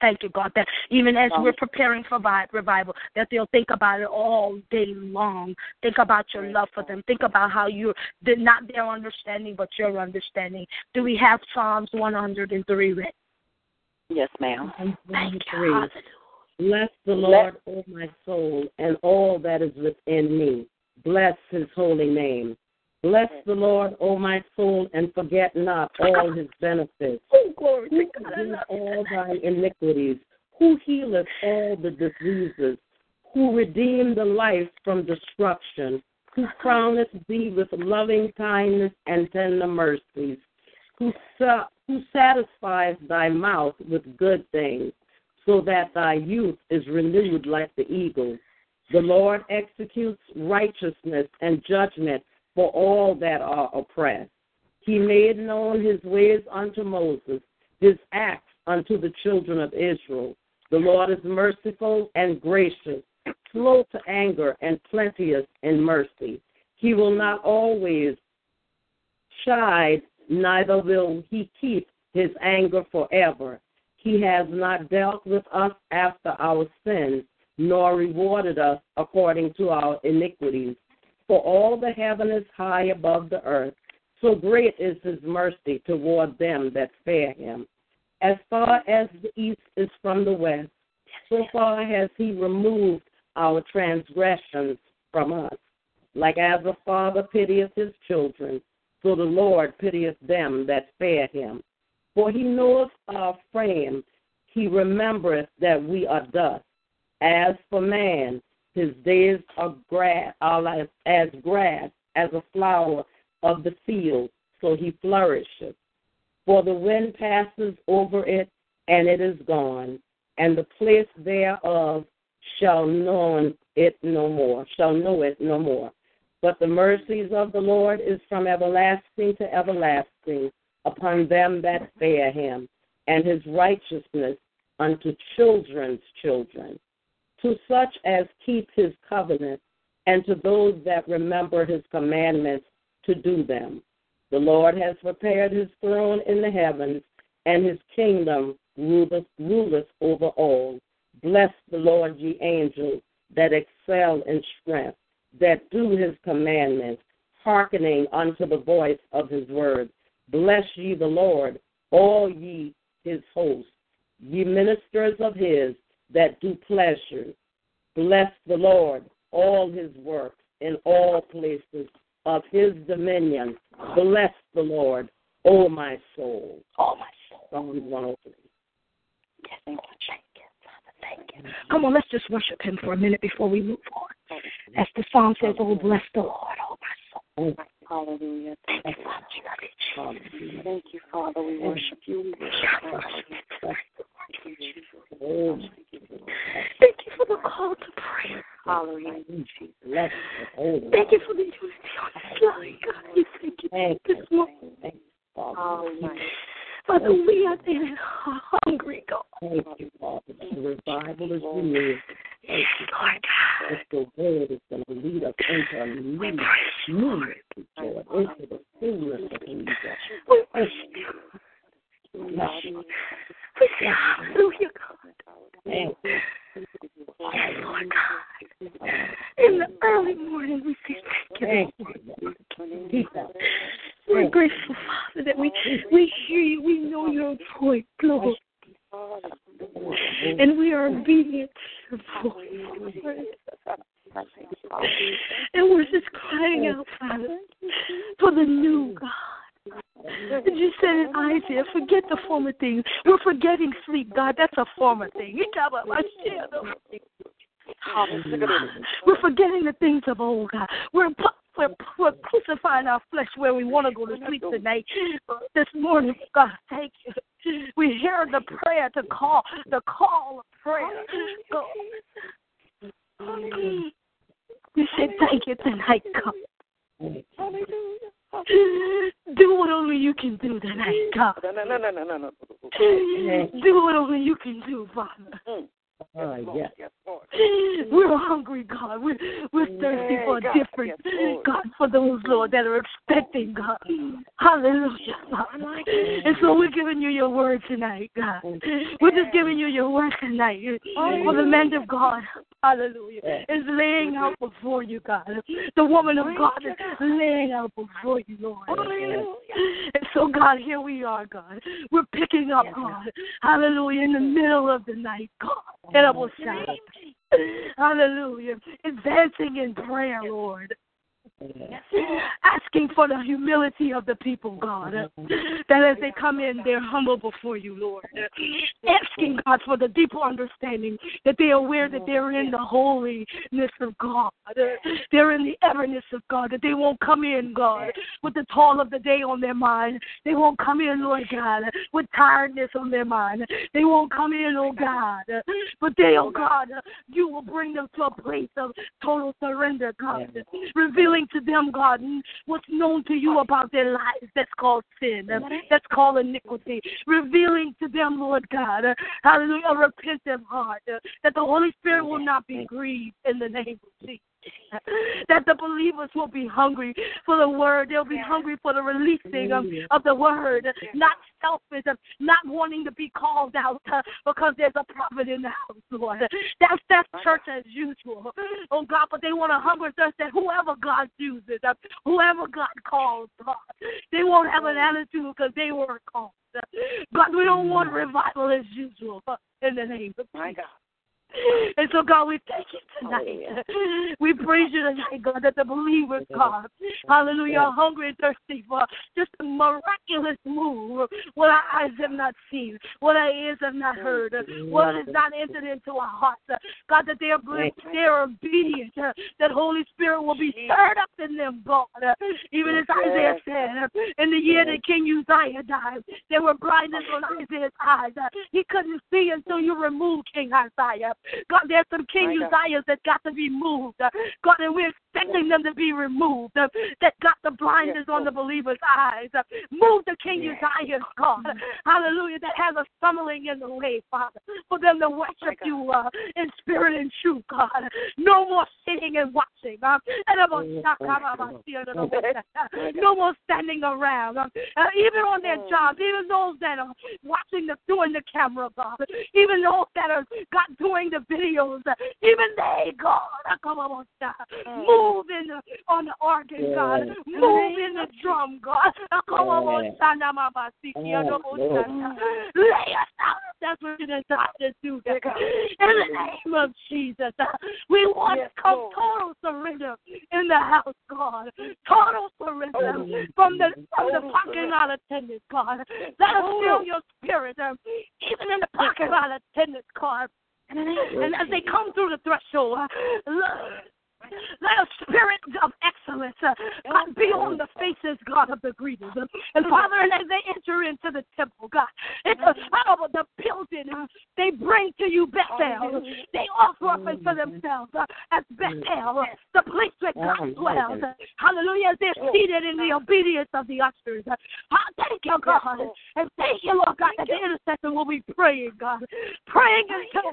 Thank you, Father. Thank you, God, that even as we're preparing for revival, that they'll think about it all day long. Think about your love for them. Think about how you're not their understanding, but your understanding. Do we have Psalms 103 read? Yes, ma'am. Thank you. Bless the Lord, O oh my soul, and all that is within me. Bless his holy name. Bless the Lord, O my soul, and forget not all his benefits. Oh, glory who forgives all thy iniquities, who healeth all the diseases, who redeemed the life from destruction, who crowneth thee with loving kindness and tender mercies, who, sa- who satisfies thy mouth with good things, so that thy youth is renewed like the eagle. The Lord executes righteousness and judgment for all that are oppressed. He made known his ways unto Moses, his acts unto the children of Israel. The Lord is merciful and gracious, slow to anger, and plenteous in mercy. He will not always chide, neither will he keep his anger forever. He has not dealt with us after our sins, nor rewarded us according to our iniquities. For all the heaven is high above the earth, so great is his mercy toward them that fear him. As far as the east is from the west, so far has he removed our transgressions from us. Like as a father pitieth his children, so the Lord pitieth them that fear him. For he knoweth our frame, he remembereth that we are dust. As for man, his days are grass, are as, as grass, as a flower of the field, so he flourisheth. For the wind passes over it, and it is gone, and the place thereof shall know it no more, shall know it no more. But the mercies of the Lord is from everlasting to everlasting upon them that fear him, and his righteousness unto children's children, to such as keep his covenant, and to those that remember his commandments to do them. The Lord has prepared his throne in the heavens, and his kingdom ruleth, ruleth over all. Bless the Lord, ye angels, that excel in strength, that do his commandments, hearkening unto the voice of his word. Bless ye the Lord, all ye his hosts, ye ministers of his that do pleasure. Bless the Lord, all his works in all places of his dominion. Bless the Lord, O my soul. Oh, my soul. Psalms 103. Yes, thank you, thank you, Father, thank you. Come on, let's just worship him for a minute before we move on. As the song says, Oh, bless the Lord, oh, my soul. Hallelujah. Thank you, Father. Thank you, Father. We worship you. We worship you. Oh, Thank you for the call to prayer. Hallelujah. bless Thank you for the unity on this line, God. We thank you Thank this morning. Thank you, Father. Hallelujah. Father, we are in hungry, God. Thank you, Father. The revival is renewed. Thank you. Lord God. That the word is going to lead us into a new, We praise you, Lord. Lord, into the fullness of who you are. We worship you. You. We say hallelujah, God. Thank. Yes, Lord God. In the early morning, we say thank you. Thank you. Keep us. We're grateful, Father, that we we hear you. We know your voice, Lord. And we are obedient to your voice. Lord. And we're just crying out, Father, for the new God. You said in Isaiah, forget the former things. We're forgetting sleep, God. That's a former thing. We're forgetting the things of old, God. We're we're, we're crucifying our flesh where we want to go to sleep tonight. This morning, God, thank you. We hear the prayer to call, the call of prayer. God. We say thank you tonight, God. Do what only you can do tonight, God. No, no, no, no, no, no, no. Do what only you can do, Father. Mm. Oh, yes. Yes, Lord. We're hungry, God. We're, we're thirsty for a God. difference. Yes, Lord. God, for those, Lord, that are expecting, God. Hallelujah, Father. And so we're giving you your word tonight, God. We're just giving you your word tonight. For the man of God, hallelujah, is laying out before you, God. The woman of God is laying out before you, Lord. And so, God, here we are, God. We're picking up, God. Hallelujah, in the middle of the night, God. And I will shout. Hallelujah. Advancing in prayer, Lord. Asking for the humility of the people, God. That as they come in, they're humble before you, Lord. Asking, God, for the deeper understanding that they are aware that they're in the holiness of God. They're in the everness of God. That they won't come in, God, with the toil of the day on their mind. They won't come in, Lord God, with tiredness on their mind. They won't come in, oh God. But they, oh God, you will bring them to a place of total surrender, God. Revealing to them, God, what's known to you about their lives that's called sin, uh, that's called iniquity. Revealing to them, Lord God, uh, hallelujah, a repentant heart, uh, that the Holy Spirit will not be grieved in the name of Jesus. that the believers will be hungry for the word. They'll be hungry for the releasing of, of the word, not selfish, not wanting to be called out uh, because there's a prophet in the house, Lord. That's that's church as usual. Oh God, but they want to hunger thirst that whoever God chooses, uh, whoever God calls, God, they won't have an attitude because they were called. God, we don't want revival as usual uh, in the name of My God. And so, God, we thank you tonight. We praise you tonight, God, that the believers, God, hallelujah, are hungry and thirsty for just a miraculous move. What our eyes have not seen, what our ears have not heard, what has not entered into our hearts. God, that they are, they are obedient, that Holy Spirit will be stirred up in them, God. Even as Isaiah said, in the year that King Uzziah died, there were blindness on Isaiah's eyes. He couldn't see until you removed King Isaiah. God, there's some King Uzziahs that got to be moved. God, and we're expecting them to be removed. Uh, that got the blindness on the believer's eyes. Uh, move the King Uzziah, God. Hallelujah. That has a stumbling in the way, Father, for them to worship you uh, in spirit and truth, God. No more sitting and watching. Uh, uh no more standing around. Uh, even on their jobs, even those that are watching the doing the camera, God. Even those that are God doing the videos, even they, God, move in the, on the organ, God, move in the drum, God. Come on, Lay us out. That's what you decided to do, God. In the name of Jesus, we want to come total surrender in the house, God. Total surrender from the from the parking lot attendant, God. Let us feel your spirit, um, even in the parking lot attendant, God. And as they come through the threshold, uh, let a spirit of excellence uh, be on the faces, God, of the greeters. And Father, and as they enter into the temple, God, it's a of the building uh, they bring to you Bethel. They offer up unto themselves uh, as Bethel, uh, the place where God dwells. Hallelujah. They're seated in the obedience of the ushers. Uh, thank you, God. And thank you, Lord God, that the intercessor will be praying, God. Praying until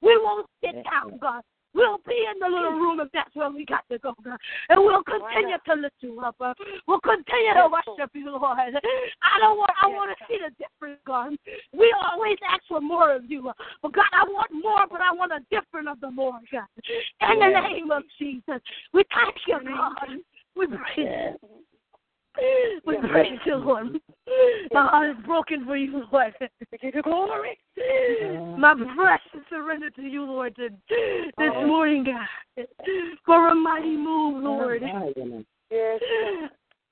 we won't sit down, God. We'll be in the little room if that's where we got to go, God. And we'll continue to lift you up. Uh, we'll continue to worship you, Lord. I don't want I want to see the difference, God. We always ask for more of you. Uh, but God, I want more, but I want a different of the more, God. In the name of Jesus. We thank you, God. We praise you. We praise you, Lord. My heart is broken for you, Lord. give you glory. My breath is surrendered to you, Lord, this oh. morning, God, for a mighty move, Lord. Yes.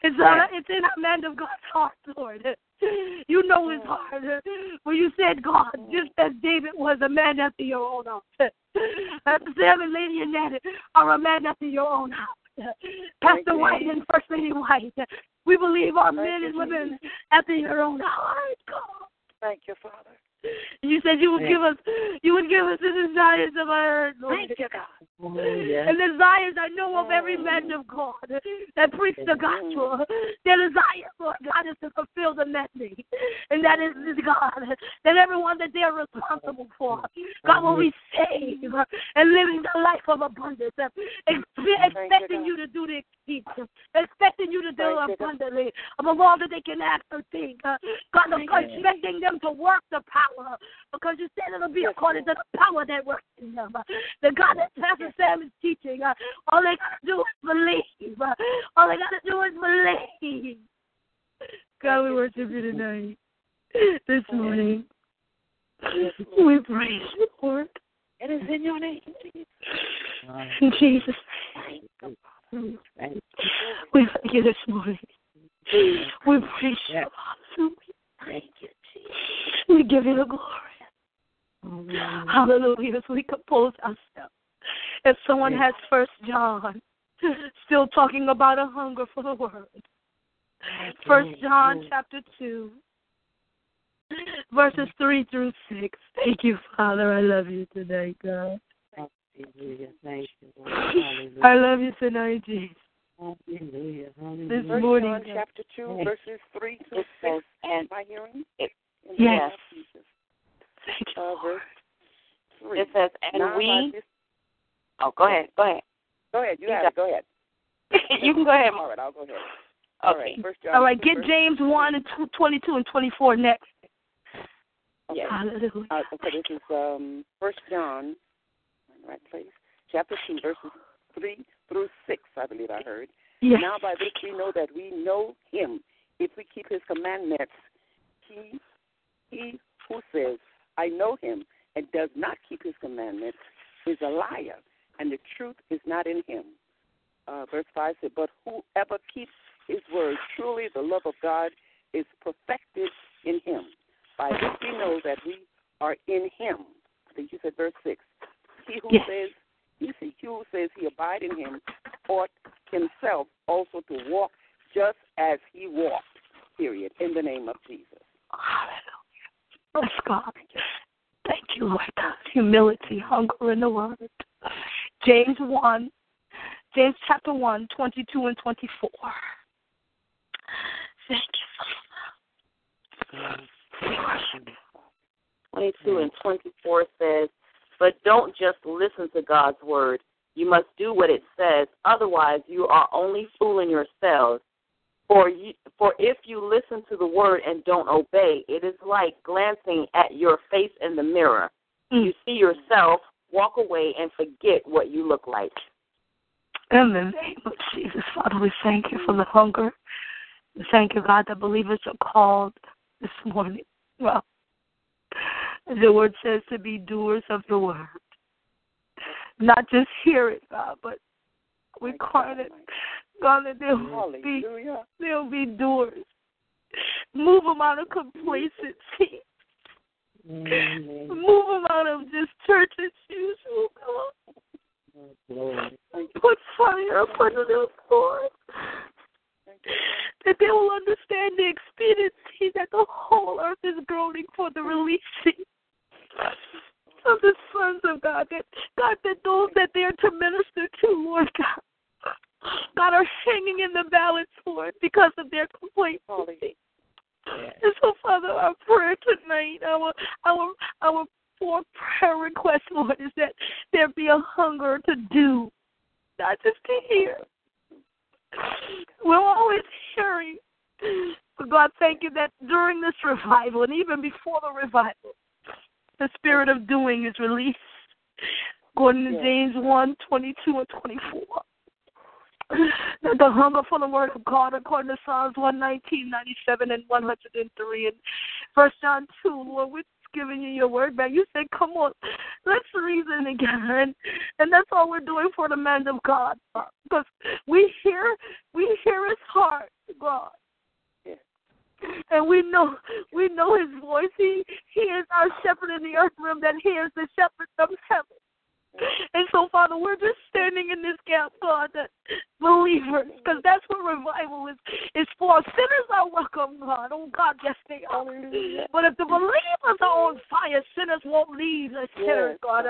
It's, uh, it's in a man of God's heart, Lord. You know his heart. When you said, God, just as David was a man after your own heart. Sam and Lady Annette are a man after your own heart. Pastor White and First Lady White. We believe our Thank men and women after your own heart, God. Thank you, Father. You said you would give us you would give us the desires of our heart, Lord. Thank you, God. Oh, yes. And the desires I know of every man of God that preach the gospel. Their desire, Lord God, is to fulfill the mandate. And that is God. That everyone that they're responsible for, God will be saved and living the life of abundance. Expecting you to do the exceeding. Expecting you to do abundantly above all that they can ask or think. God, expecting them to work the power. Because you said it'll be according to the power that works in them. The God that Pastor Sam is teaching. Uh, all they got to do is believe. Uh, all they got to do is believe. God, we worship you tonight, this morning. We praise you, Lord. It is in your name, In Jesus' name. We thank you this morning. We praise you. Thank you, Jesus. We give you the glory. Hallelujah. As we compose ourselves. If someone has First John, still talking about a hunger for the word. First John chapter two, verses three through six. Thank you, Father. I love you today, God. Hallelujah. Thank you. I love you tonight, Jesus. Hallelujah. Hallelujah. This First morning, John chapter two, verses three through six. And my hearing? Yes. Thank you. Uh, verse three. It says, and we Oh, go ahead. Go ahead. Go ahead. You You have it. Go ahead. you can go ahead. All right, I'll go ahead. All Okay. right. First John. All right, get verse- James 1 and 2, 22 and 24 next. Yes. Hallelujah. Uh, okay, this is um, First John, right place, chapter two, verses three through six. I believe I heard. Yes. Now by this we know that we know Him if we keep His commandments. He, he who says, "I know Him," and does not keep His commandments, is a liar, and the truth is not in him. Uh, verse five said, "But whoever keeps His word, truly the love of God is perfected in Him." By this we know that we are in him. I think you said verse six. He who Yes. says he, he who says he abide in him ought himself also to walk just as he walked. Period. In the name of Jesus. Hallelujah. Bless God. Thank you, Lord God. Humility, hunger in the word. James 1, James chapter 1, 22 and 24. Thank you, Father. We worship you. 22 and 24 says, But don't just listen to God's word. You must do what it says. Otherwise, you are only fooling yourselves. For, you, for if you listen to the word and don't obey, it is like glancing at your face in the mirror. You hmm. see yourself, walk away, and forget what you look like. In the name of Jesus, Father, we thank you for the hunger. We thank you, God, that believers are called this morning. Well, the word says to be doers of the word. Not just hear it, God, but we call it, God, that there will be, will be doers. Move them out of complacency. Amen. Move them out of just church as usual, God. Lord. Put fire upon them, Lord. That they will understand the expediency that the whole earth is groaning for the releasing of the sons of God. That God, that those that they are to minister to, Lord God, God are hanging in the balance, Lord, because of their complacency. And so, Father, our prayer tonight, our our our four prayer request, Lord, is that there be a hunger to do, not just to hear. We're always hearing. But God, thank you that during this revival and even before the revival, the spirit of doing is released. According to. James 1 22 and 24. That the hunger for the word of God, according to Psalms 119, 97, and 103. And First John 2, Lord, we're giving you your word back. You said, come on, let's reason again. And that's all we're doing for the man of God. Because we hear, we hear his heart, God. And we know we know his voice. He he is our shepherd in the earth realm that is the shepherd of heaven. And so, Father, we're just standing in this gap, God, that believers, because that's what revival is is for. Sinners are welcome, God. Oh God, yes they are. But if the believers are on fire, sinners won't leave the sinners, God.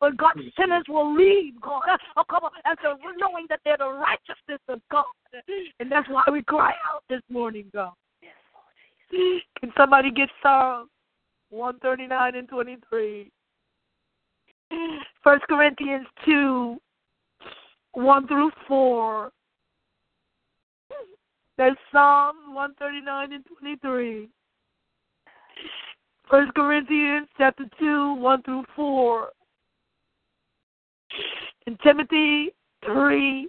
But God, sinners will leave, God. Oh, come on. And so we're knowing that they're the righteousness of God. And that's why we cry out this morning, God. Can somebody get Psalm 139 and 23? First Corinthians 2, 1 through 4. That's Psalm 139 and 23. First Corinthians chapter 2, 1 through 4. And Timothy 3,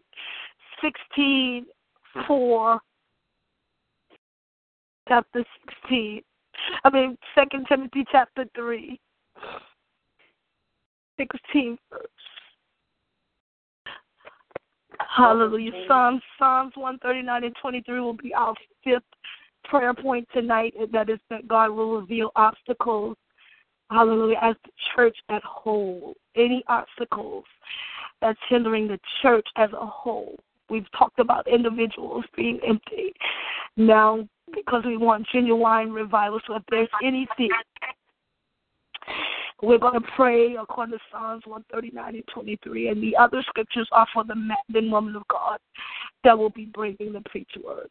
16, 4. Chapter 16. I mean, Second Timothy chapter 3. 16 verse. Hallelujah. Psalms Psalms 139 and 23 will be our fifth prayer point tonight, that is that God will reveal obstacles. Hallelujah. As the church at whole, any obstacles that's hindering the church as a whole. We've talked about individuals being empty. Now, because we want genuine revival, so if there's anything we're going to pray according to Psalms 139 and 23, and the other scriptures are for the men and women of God that will be bringing the preach word.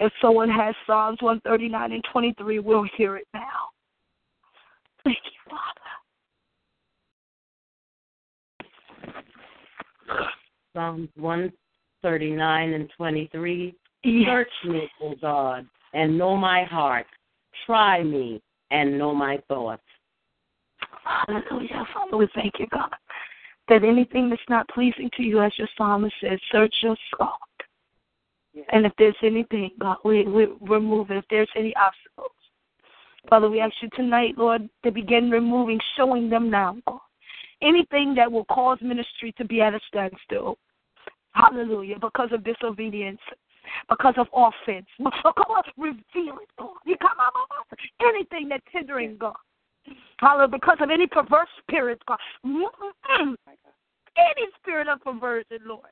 If someone has Psalms 139 and 23, we'll hear it now. Thank you, Father. Psalms 139 and 23. Yes. Search me, O God, and know my heart. Try me and know my thoughts. Hallelujah. Father, we thank you, God, that anything that's not pleasing to you, as your psalmist says, search us, God. Yes. And if there's anything, God, we, we remove it. If there's any obstacles, Father, we ask you tonight, Lord, to begin removing, showing them now, God. Anything that will cause ministry to be at a standstill. Hallelujah. Because of disobedience, because of offense. Oh, come on, reveal it, God. You come on, anything that's hindering God. Hallelujah. Because of any perverse spirit, God. Mm-hmm. Oh, any spirit of perversion, Lord.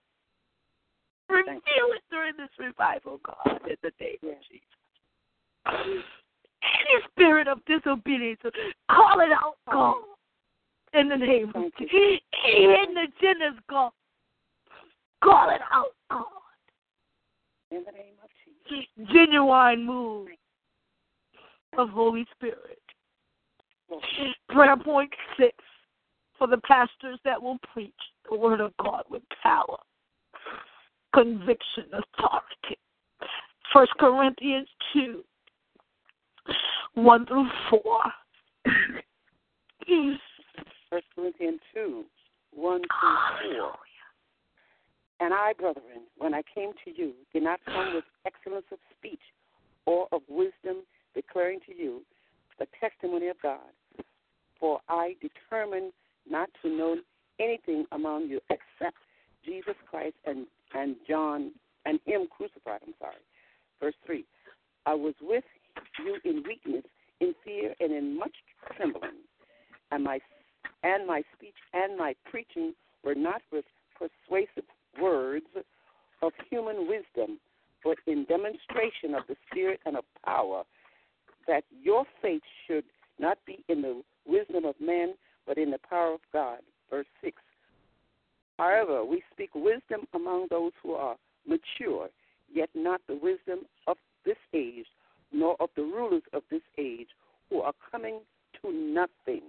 Reveal it during this revival, God, in the name of. Jesus. Any spirit of disobedience, call it out, God, in the name of Jesus. Hidden agendas, God, call it out, God. In the name of Jesus. Genuine move of Holy Spirit. Prayer point six for the pastors that will preach the word of God with power, conviction, authority. First Corinthians two, one through four. First Corinthians 2, 1 through 4. And I, brethren, when I came to you, did not come with excellence of speech or of wisdom, declaring to you the testimony of God. For I determined not to know anything among you except Jesus Christ and, and John and him crucified. I'm sorry. Verse 3. I was with you in weakness, in fear, and in much trembling. And my and my speech and my preaching were not with persuasive words of human wisdom, but in demonstration of the Spirit and of power, that your faith should not be in the wisdom of men, but in the power of God. Verse 6. However, we speak wisdom among those who are mature, yet not the wisdom of this age, nor of the rulers of this age, who are coming to nothing.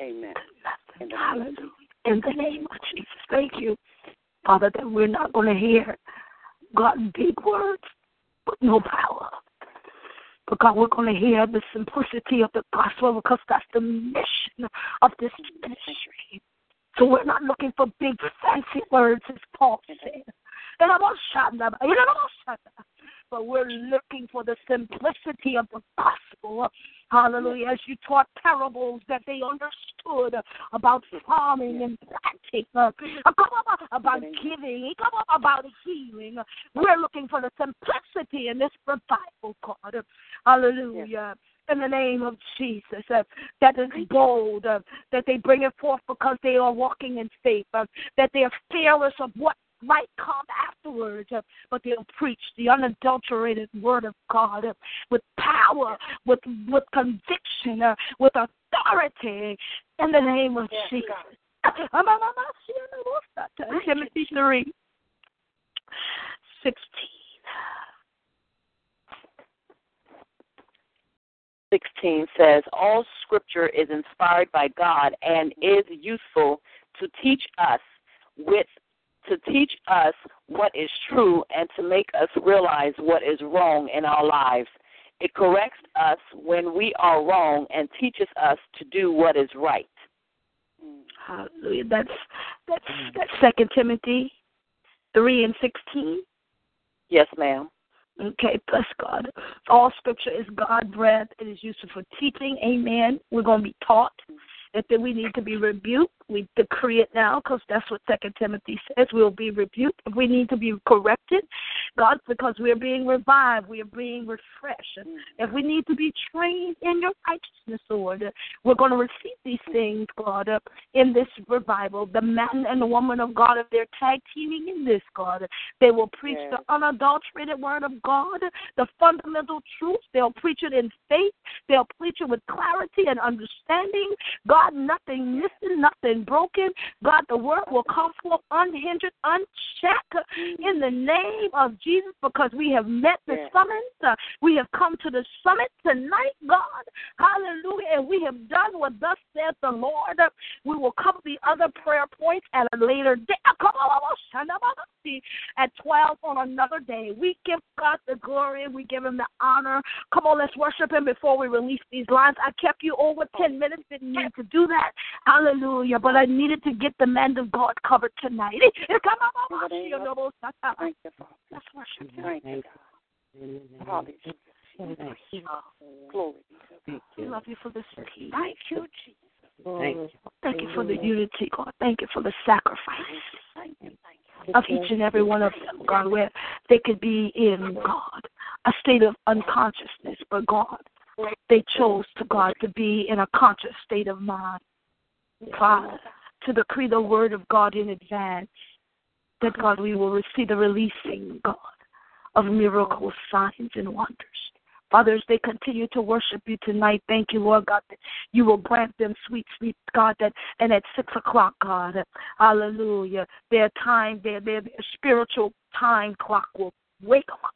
Amen. Of Hallelujah. In the name of Jesus. Thank you, Father, that we're not going to hear God big words, but no power. God, we're going to hear the simplicity of the gospel because that's the mission of this ministry. So we're not looking for big fancy words, as Paul said. But we're looking for the simplicity of the gospel. Hallelujah. As you taught parables that they understood about farming and planting, uh, about giving, about healing. We're looking for the simplicity in this revival, God. Hallelujah. In the name of Jesus, uh, that is bold, uh, that they bring it forth because they are walking in faith, uh, that they are fearless of what might come afterwards, uh, but they'll preach the unadulterated word of God uh, with power, with with conviction, uh, with authority, in the name of Yes, Jesus. God. Timothy three sixteen. 16 says, All scripture is inspired by God and is useful to teach us with to teach us what is true and to make us realize what is wrong in our lives. It corrects us when we are wrong and teaches us to do what is right. Hallelujah. That's that's that's Second Timothy three and sixteen. Yes, ma'am. Okay, bless God. All scripture is God breathed. It is useful for teaching. Amen. We're going to be taught. If then we need to be rebuked, we decree it now because that's what Second Timothy says. We'll be rebuked. If we need to be corrected, God, because we're being revived, we are being refreshed. If we need to be trained in your righteousness, Lord, we're going to receive these things, God, uh, in this revival. The man and the woman of God, if they're tag teaming in this, God, they will preach Yes. the unadulterated word of God, the fundamental truths. They'll preach it in faith. They'll preach it with clarity and understanding. God, nothing missing, nothing been broken. God, the word will come forth unhindered, unchecked in the name of Jesus because we have met the Yes. summons. Uh, we have come to the summit tonight, God. Hallelujah. And we have done what thus saith the Lord. We will cover the other prayer points at a later day. Come on, Shabazzie, at 12 on another day. We give God the glory and we give him the honor. Come on, let's worship him before we release these lines. I kept you over 10 minutes. Didn't need to do that. Hallelujah. But I needed to get the man of God covered tonight. Thank you, Father. Let's worship him. Thank you, God. Hallelujah. Glory We love you for this peace. Thank you, Jesus. Thank you. Thank you for the unity, God. Thank you for the sacrifice Thank you. Thank you. of each and every one of them, God, where they could be in, God, a state of unconsciousness, but God, they chose to, God, to be in a conscious state of mind. Father, to decree the word of God in advance, that, uh-huh. God, we will receive the releasing, God, of miracles, signs, and wonders. Fathers, they continue to worship you tonight, thank you, Lord God, that you will grant them sweet sleep, God, that and at six o'clock, God, hallelujah, their time, their their, their spiritual time clock will wake up.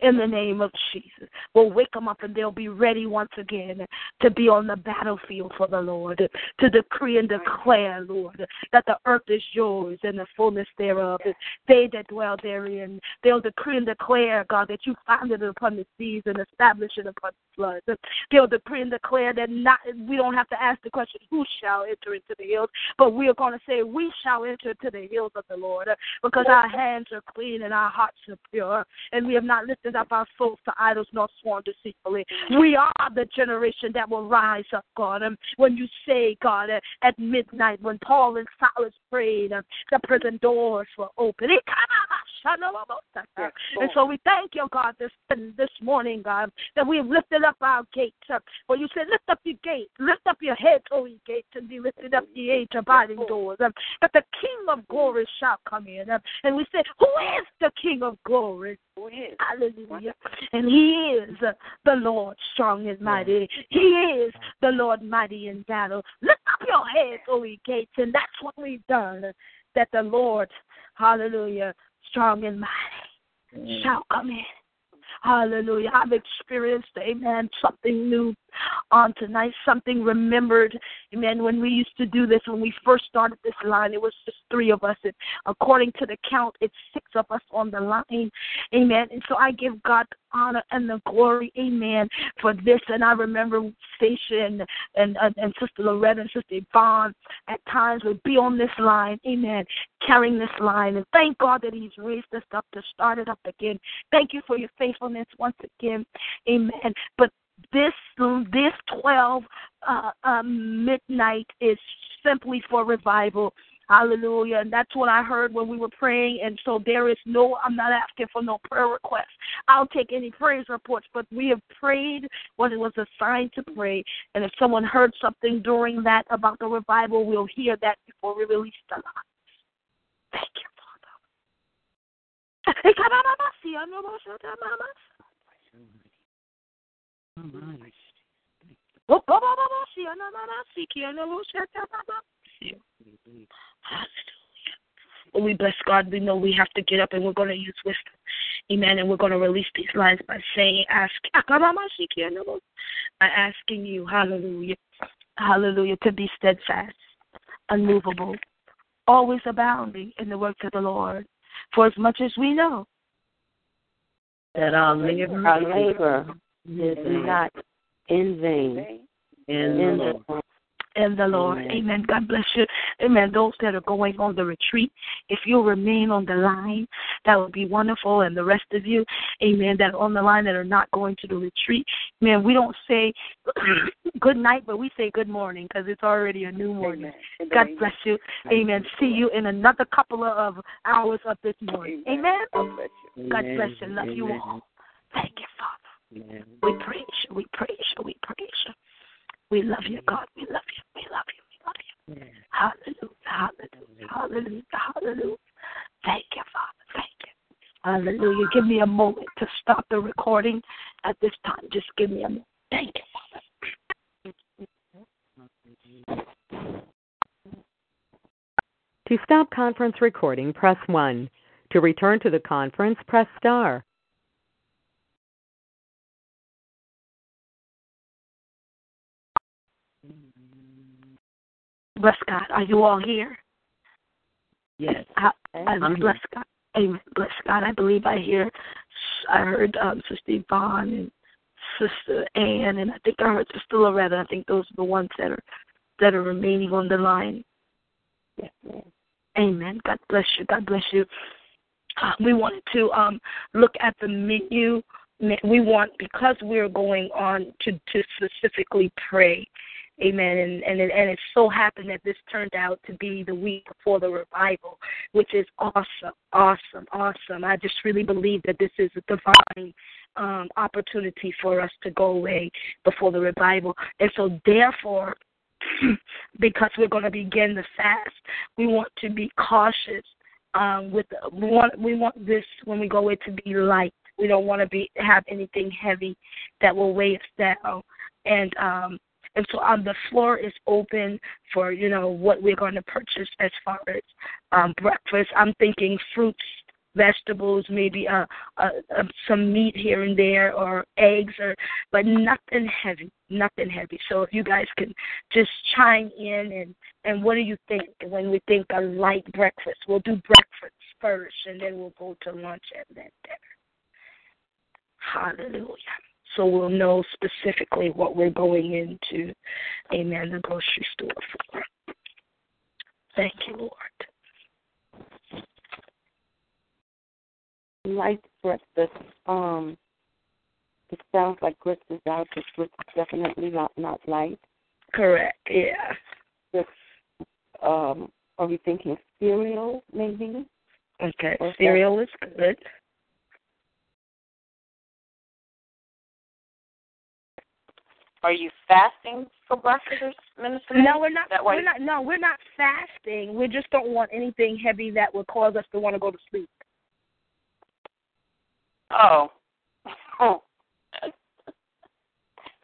In the name of Jesus, We'll wake them up and they'll be ready once again to be on the battlefield for the Lord, to decree and declare, Lord, that the earth is yours and the fullness thereof, and they that dwell therein. They'll decree and declare, God, that you founded it upon the seas and established it upon the floods. They'll decree and declare that not we don't have to ask the question, who shall enter into the hills, but we are going to say, we shall enter to the hills of the Lord, because our hands are clean and our hearts are pure, and we have not lifted up our souls to idols nor sworn deceitfully. We are the generation that will rise up, God. And when you say, God, at midnight, when Paul and Silas prayed, the prison doors were open. And so we thank you, God, this this morning, God, that we have lifted up our gates. For you said, lift up your gates, lift up your heads, O ye gates, and be lifted up the age abiding doors. That the King of glory shall come in. And we said, Who is the King of glory? Who is? Hallelujah. And he is the Lord strong and mighty. He is the Lord mighty in battle. Lift up your heads, O ye gates, and that's what we've done. That the Lord, hallelujah, strong and mighty, mm. shall come in. Hallelujah. I've experienced, amen, something new on tonight, something remembered. Amen. When we used to do this, when we first started this line, it was just three of us. And according to the count, it's six of us on the line. Amen. And so I give God honor and the glory, amen, for this. And I remember Stacia and, and, and, and Sister Loretta and Sister Yvonne at times would be on this line, amen, carrying this line. And thank God that He's raised us up to start it up again. Thank you for your faithfulness once again, amen. But this this 12 uh, uh, midnight is simply for revival. Hallelujah. And that's what I heard when we were praying. And so there is no, I'm not asking for no prayer requests. I'll take any praise reports, but we have prayed what it was assigned to pray. And if someone heard something during that about the revival, we'll hear that before we release the line. Thank you, Father. Well, we bless God. We know we have to get up and we're going to use wisdom. Amen. And we're going to release these lines by saying, ask, by asking you, hallelujah, hallelujah, to be steadfast, unmovable, always abounding in the works of the Lord. For as much as we know That our labor, Our labor is not in vain Amen. in in the the in the Lord. Amen. Amen. God bless you. Amen. Those that are going on the retreat, if you'll remain on the line, that would be wonderful. And the rest of you, amen, that are on the line that are not going to the retreat, man, we don't say good night, but we say good morning because it's already a new morning. Amen. God name bless you. Amen. See you in another couple of hours of this morning. Amen. God bless you. God bless you. Love you all. Thank you, Father. Amen. We praise you. We praise you. We praise you. We love you, God. We love you. We love you. We love you. Amen. Hallelujah. Hallelujah. Hallelujah. Hallelujah. Thank you, Father. Thank you. Hallelujah. Give me a moment to stop the recording at this time. Just give me a moment. Thank you, Father. To stop conference recording, press 1. To return to the conference, press star. Bless God. Are you all here? Yes. I, here. bless God. Amen. Bless God. I believe I hear. I heard um, Sister Yvonne and Sister Ann, and I think I heard Sister Loretta. I think those are the ones that are that are remaining on the line. Yes, ma'am. Amen. God bless you. God bless you. Uh, we wanted to um, look at the menu. We want because we're going on to to specifically pray. Amen. And and it, and it so happened that this turned out to be the week before the revival, which is awesome, awesome, awesome. I just really believe that this is a divine um, opportunity for us to go away before the revival, and so therefore, because we're going to begin the fast, we want to be cautious. Um, with we want we want this when we go away to be light. We don't want to be have anything heavy that will weigh us down. And um, and so um, the floor is open for you know what we're going to purchase as far as um, breakfast. I'm thinking fruits, vegetables, maybe uh, uh, uh, some meat here and there, or eggs, or but nothing heavy, nothing heavy. So if you guys can just chime in and and what do you think when we think a light breakfast? We'll do breakfast first, and then we'll go to lunch and then dinner. Hallelujah so we'll know specifically what we're going into, amen, the grocery store for. Thank you, Lord. Light breakfast. Um, it sounds like grits is out, but grits definitely not not light. Correct, yeah. Just, um, are we thinking cereal maybe? Okay, Okay. cereal is good. Are you fasting for breakfast, Minister? No, we're not. We're not. No, we're not fasting. We just don't want anything heavy that would cause us to want to go to sleep. Oh. Oh.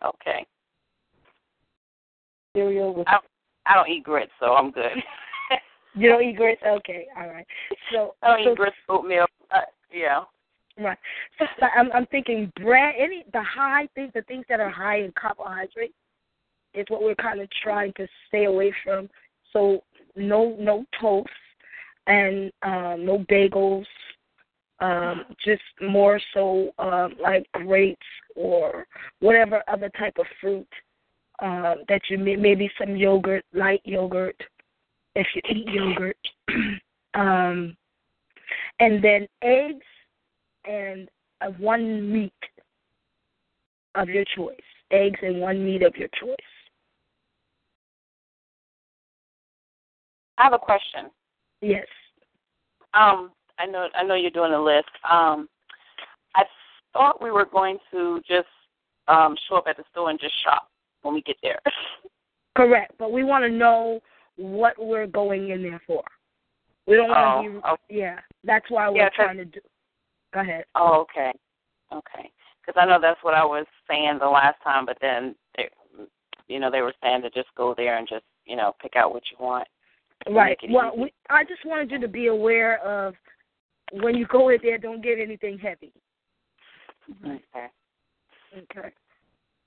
okay. Cereal with I don't eat grits, so I'm good. You don't eat grits? Okay, all right. So, I don't so eat grits, oatmeal. Uh, yeah. Right. So I'm I'm thinking bread, any the high things, the things that are high in carbohydrate, is what we're kind of trying to stay away from. So no no toast and um, no bagels. Um, just more so um, like grapes or whatever other type of fruit uh, that you may, maybe some yogurt, light yogurt, if you eat yogurt, um, and then eggs and uh, one meat of your choice. Eggs and one meat of your choice. I have a question. Yes. Um, I know I know you're doing a list. Um, I thought we were going to just um show up at the store and just shop when we get there. Correct. But we want to know what we're going in there for. We don't want to be. oh, Yeah. That's why we're Yeah, trying to do. Go ahead. oh, okay, okay. Because I know that's what I was saying the last time, but then they, you know, they were saying to just go there and just you know pick out what you want. Right. Well, we, I just wanted you to be aware of when you go in there, don't get anything heavy. Mm-hmm. Okay. Okay.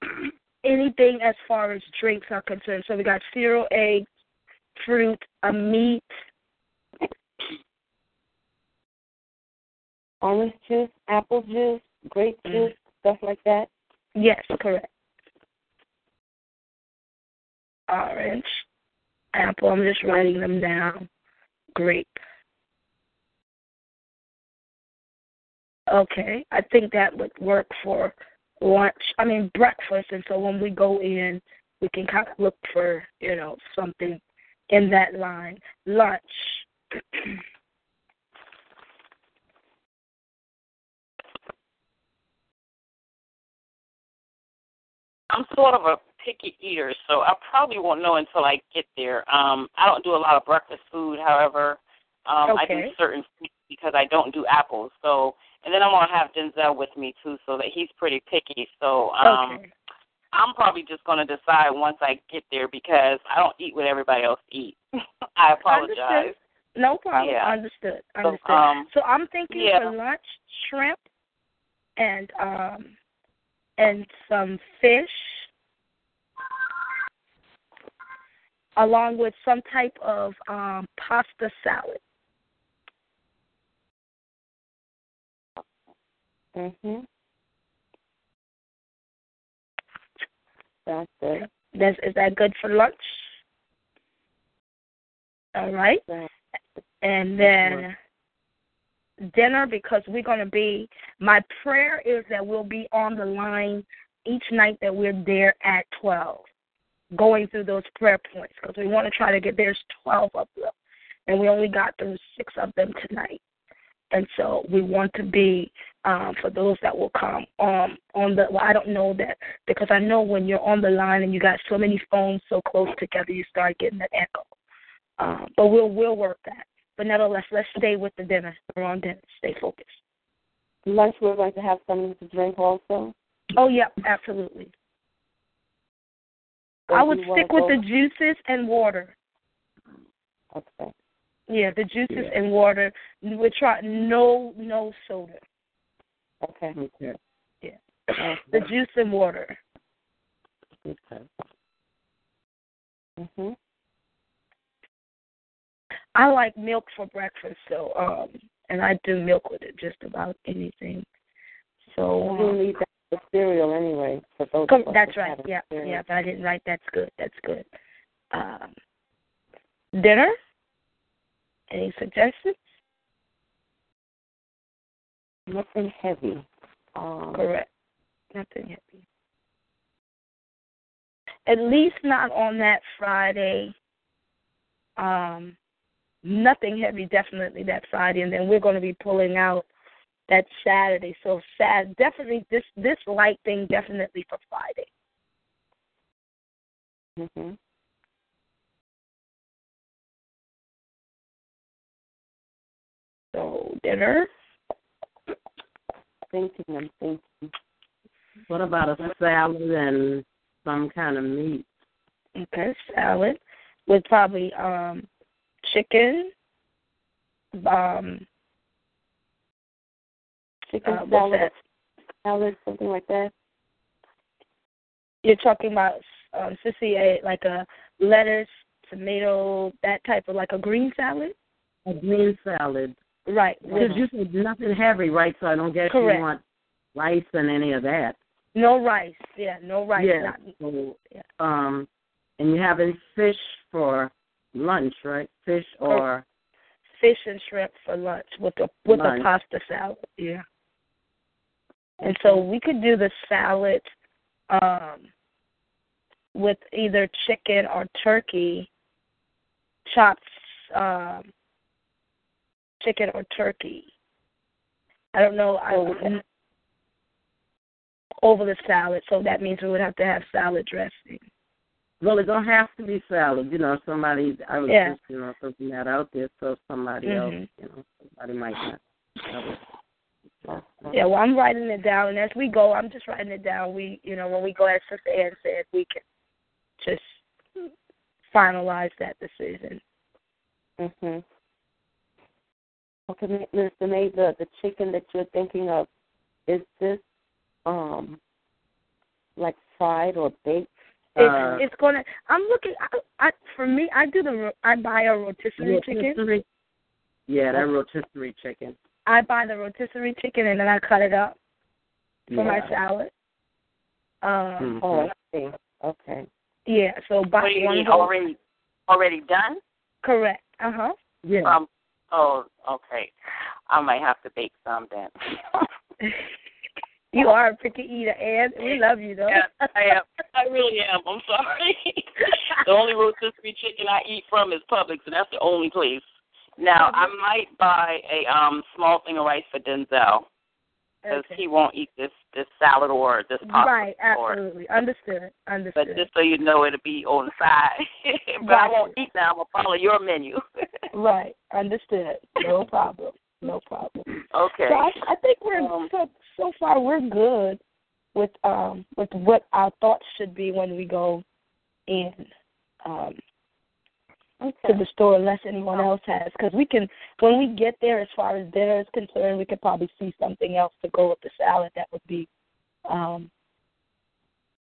Anything as far as drinks are concerned. So we got cereal, eggs, fruit, a meat. Orange juice, apple juice, grape Mm. juice, stuff like that. Yes, correct. Orange, apple. I'm just writing them down. Grape. Okay, I think that would work for lunch. I mean breakfast, and so when we go in, we can kind of look for you know something in that line. Lunch. I'm sort of a picky eater, so I probably won't know until I get there. Um, I don't do a lot of breakfast food, however, um, I do certain foods because I don't do apples. So, and then I'm gonna have Denzel with me too, so that he's pretty picky. So, um, okay. I'm probably just gonna decide once I get there because I don't eat what everybody else eats. I apologize. Understood. No problem. Yeah. Understood. So, Understood. um, So I'm thinking yeah. for lunch, shrimp and um and some fish along with some type of um pasta salad. Mhm. That's good. That's, is that good for lunch? All right. And then dinner because we're going to be my prayer is that we'll be on the line each night that we're there at 12 going through those prayer points because we want to try to get there's 12 of them and we only got through 6 of them tonight. And so we want to be um, for those that will come um, on the well I don't know that because I know when you're on the line and you got so many phones so close together you start getting that echo. Um, but we'll we'll work that but nevertheless, let's stay with the dinner. We're on dinner. Stay focused. lunch. We're going to have something to drink also. Oh, yep, absolutely. So I would stick with the juices and water. Okay. Yeah, the juices Yeah. and water. We try no no soda. Okay. Okay. Yeah, the juice and water. Okay. Mhm. I like milk for breakfast, so um, and I do milk with it, just about anything. So We'll um, need that for cereal anyway. For those. Us that's right. Yeah, cereal. yeah. But I didn't write. That's good. That's good. Um, dinner. Any suggestions? Nothing heavy. Um, Correct. Nothing heavy. At least not on that Friday. Um, nothing heavy, definitely that Friday, and then we're going to be pulling out that Saturday. So sad, definitely this this light thing definitely for Friday. Mhm. So dinner. Thinking. I'm thinking. What about a salad and some kind of meat? Okay, salad with probably um chicken, um Chicken uh, what's salad, that? salad, something like that. You're talking about um sissy a like a lettuce, tomato, that type of like a green salad? A green salad. Right. Because with- you said nothing heavy, right? So I don't guess Correct. you want rice and any of that. no rice. Yeah, no rice. Yeah. Not, So, Yeah. um, and you're having fish for lunch, right? Fish or fish and shrimp for lunch with a with Lunch. a pasta salad. Yeah. And so we could do the salad um with either chicken or turkey chops um chicken or turkey. I don't know. I Oh, over the salad, so that means we would have to have salad dressing. Well, it don't have to be salad. You know, somebody. I was Yeah. just you know throwing that out there so somebody else, Mhm. you know, somebody might not. Yeah, well, I'm writing it down, and as we go, I'm just writing it down. We, you know, when we go, as Sister Ann said, we can just finalize that decision. Mhm. Okay, Mr. May, the the chicken that you're thinking of, is this um like fried or baked? It's Uh, it's gonna. I'm looking. I, I for me, I do the. ro- I buy a rotisserie chicken. rotisserie? Yeah, that rotisserie chicken. I buy the rotisserie chicken and then I cut it up for my Yeah. salad. Um, Mhm. Oh, I see. Okay. yeah. So buy What do you one mean whole- already already done? Correct. Uh huh. Yeah. Um oh, okay. I might have to bake some then. you are a picky eater, and we love you though. yeah, I am. I really am. I'm sorry. the only rotisserie chicken I eat from is Publix, and that's the only place. Now I might buy a um small thing of rice for Denzel because Okay. he won't eat this this salad or this pasta. Right, or, absolutely. Understood. Understood. but just so you know, it'll be on the side. but I won't eat now. I'm gonna follow your menu. right, understood. No problem. No problem. okay. So I, I think we're Um, so so far we're good with um with what our thoughts should be when we go in. Um to the store unless anyone else has. Because we can, when we get there, as far as dinner is concerned, we could probably see something else to go with the salad that would be, um,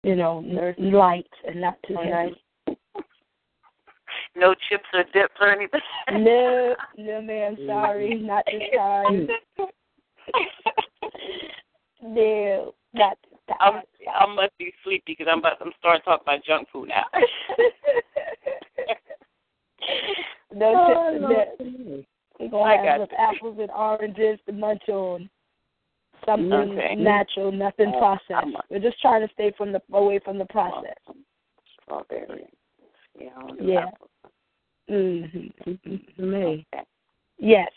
you know, light and not too heavy. No chips or dips or anything. No, no, ma'am. Sorry, not this time. no, not this I'm. I must be sleepy because I'm about to start starting to talk about junk food now. no Oh, chips and Lord. dips. We're gonna I have got with apples and oranges to munch on. Something Okay. natural, nothing Uh, processed. A- We're just trying to stay from the away from the process. Strawberry. Yeah. I don't Yeah. apples. Mm-hmm. To me. Yes,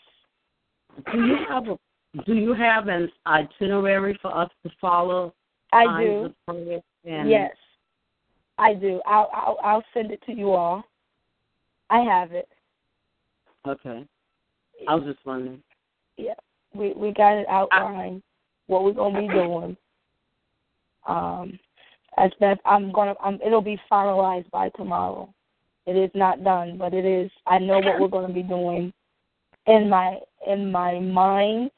Do you have a do you have an itinerary for us to follow? I do. Yes, I do. I'll, I'll I'll send it to you all. I have it. Okay. I was just wondering. Yeah, we we got it outlined. What we're gonna be doing. Um, as best I'm gonna. Um, it'll be finalized by tomorrow. It is not done, but it is. I know what we're gonna be doing in my in my mind,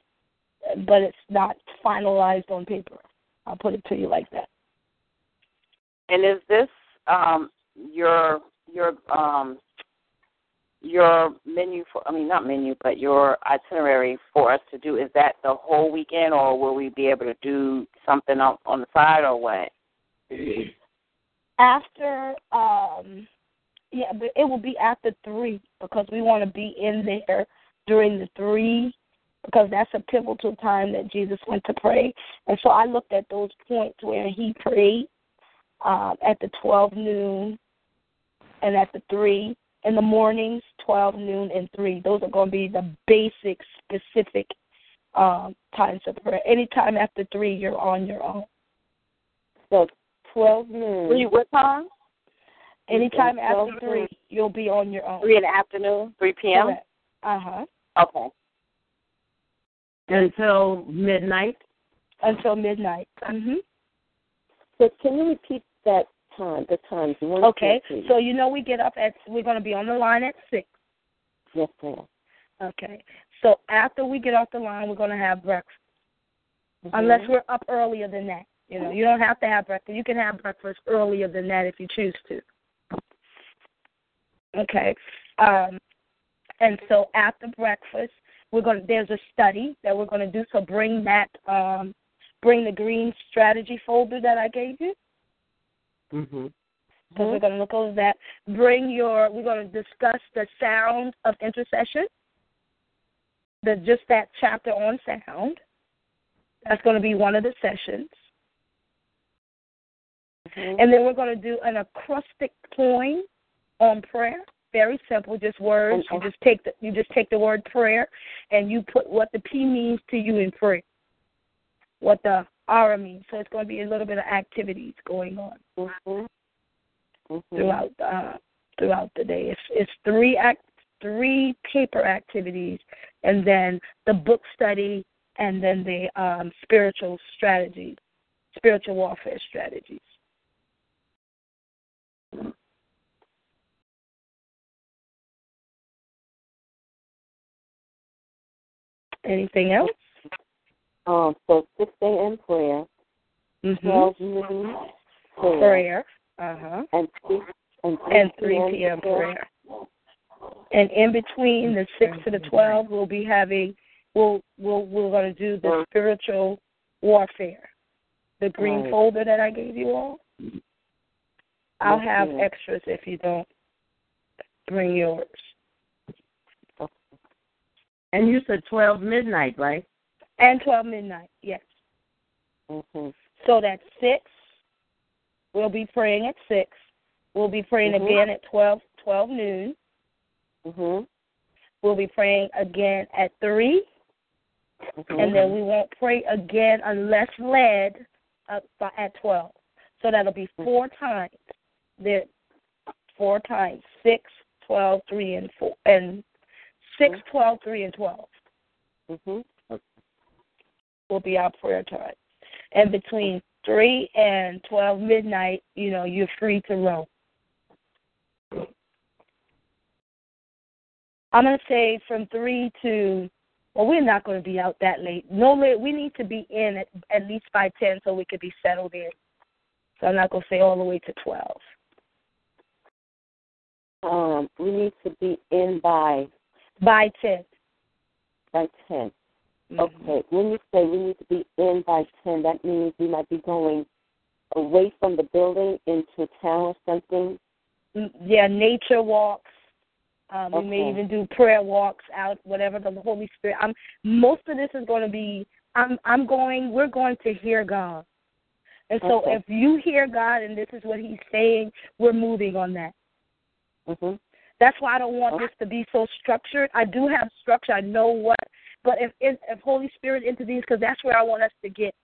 but it's not finalized on paper. I'll put it to you like that. And is this um your your um your menu for I mean not menu but your itinerary for us to do is that the whole weekend or will we be able to do something on on the side or what? after um yeah but it will be after three because we want to be in there during the three because that's a pivotal time that jesus went to pray and so i looked at those points where he prayed um at the twelve noon and at the three in the mornings twelve noon and three those are going to be the basic specific um times of prayer anytime after three you're on your own So twelve noon. Three what time? Anytime after so- three, you'll be on your own. Three in the afternoon? Three PM? Uh huh. Okay. Until midnight. Until midnight. Mhm. So can you repeat that time? The times one. Okay. So you know we get up at we're going to be on the line at six. yes, ma'am. Okay. So after we get off the line, we're going to have breakfast. Mm-hmm. Unless we're up earlier than that. You know, you don't have to have breakfast. You can have breakfast earlier than that if you choose to. Okay. Um, and so after breakfast, we're going. to There's a study that we're going to do. So bring that. Um, bring the green strategy folder that I gave you. Mhm. So we're going to look over that. Bring your. We're going to discuss the sound of intercession. The just that chapter on sound. That's going to be one of the sessions. And then we're going to do an acrostic poem on prayer. Very simple, just words. You just take the you just take the word prayer and you put what the P means to you in prayer. What the R means. So it's going to be a little bit of activities going on Mhm. Mhm. throughout uh, throughout the day. It's it's three act three paper activities and then the book study and then the um, spiritual strategies, spiritual warfare strategies. Anything else? Um. So six a.m. prayer, Mm-hmm. twelve noon prayer, Prayer. Uh huh. and three and And 3 p.m. prayer. And in between the six to the twelve, we'll be having we'll we'll we're going to do the spiritual warfare, the green Right. folder that I gave you all. I'll have extras if you don't bring yours. And you said twelve midnight, right? And twelve midnight, yes. Mhm. So that's six. We'll be praying at six. We'll be praying Mhm. again at twelve twelve noon. Mhm. We'll be praying again at three. Mhm. and then we won't pray again unless led up by, at 12. So that'll be four times. There, four times six, twelve, three, and four, and six, twelve, three, and twelve Mhm. will be our prayer time. And between three and twelve midnight, you know, you're free to roam. I'm gonna say from three to. Well, we're not going to be out that late. No late. We need to be in at, at least by ten so we could be settled in. So I'm not going to say all the way to twelve. Um, we need to be in by by ten. By 10 mm-hmm. Okay. When you say we need to be in by ten, that means we might be going away from the building into town or something. Mm, yeah, nature walks. Um, okay. We may even do prayer walks out, whatever the Holy Spirit. I'm most of this is going to be. I'm I'm going. We're going to hear God, and so okay. if you hear God and this is what He's saying, we're moving on that. Mm-hmm. That's why I don't want this to be so structured. I do have structure. I know what, but if if, if Holy Spirit intervenes, because that's where I want us to get.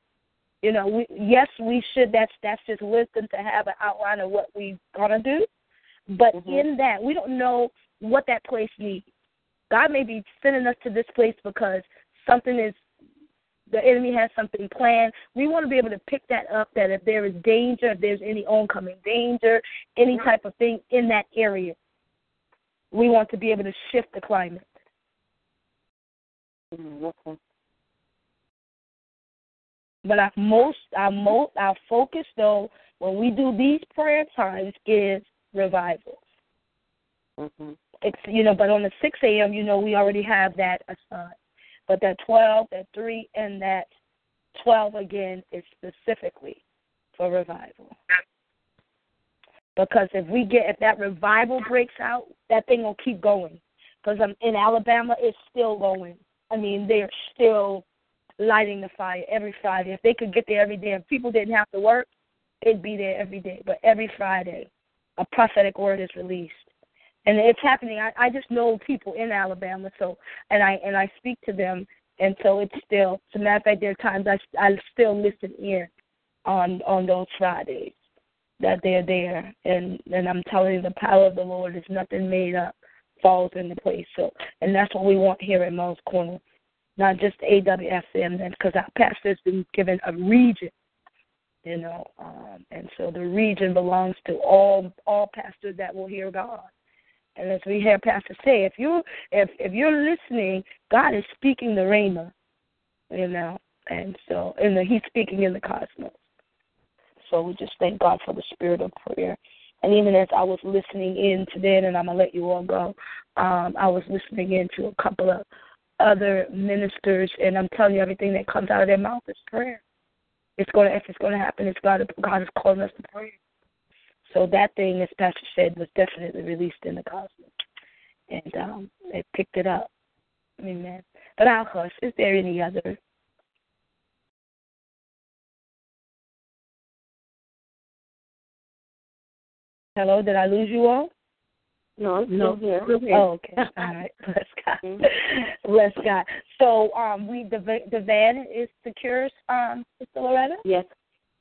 You know, we, yes, we should. That's that's just wisdom to have an outline of what we're gonna do. But mm-hmm. in that, we don't know what that place needs. God may be sending us to this place because something is the enemy has something planned. We want to be able to pick that up that if there is danger, if there's any oncoming danger, any type of thing in that area, we want to be able to shift the climate. Mm, okay. But our most, our most, our focus though, when we do these prayer times, is revival. Mm-hmm. It's you know, but on the six a.m., you know, we already have that assigned. But that twelve, that three, and that twelve again is specifically for revival. Because if we get if that revival breaks out, that thing will keep going. Because I'm in Alabama, it's still going. I mean, they're still lighting the fire every Friday. If they could get there every day, if people didn't have to work, they'd be there every day. But every Friday, a prophetic word is released, and it's happening. I, I just know people in Alabama, so and I and I speak to them, and so it's still. As a matter of fact, there are times I I still listen in on on those Fridays that they're there, and and I'm telling you, the power of the Lord is nothing made up falls into place. So, and that's what we want here at Mel's Corner, not just AWFM, then because our pastor's been given a region, you know, um, and so the region belongs to all all pastors that will hear God. And as we hear Pastor say, if you if if you're listening, God is speaking the Rhema, you know, and so and He's speaking in the cosmos. So we just thank God for the spirit of prayer. And even as I was listening in today, and I'm gonna let you all go, um, I was listening in to a couple of other ministers, and I'm telling you, everything that comes out of their mouth is prayer. It's gonna, if it's gonna happen, it's God. God is calling us to pray. So that thing, as Pastor said, was definitely released in the cosmos, and um, they picked it up. Amen. But I'll hush. Is there any other Hello, did I lose you all? No, I'm no. Here. Oh, okay. All right. Bless God. Mm-hmm. Bless God. So, um, we the the van is secure, um, Sister Loretta. Yes.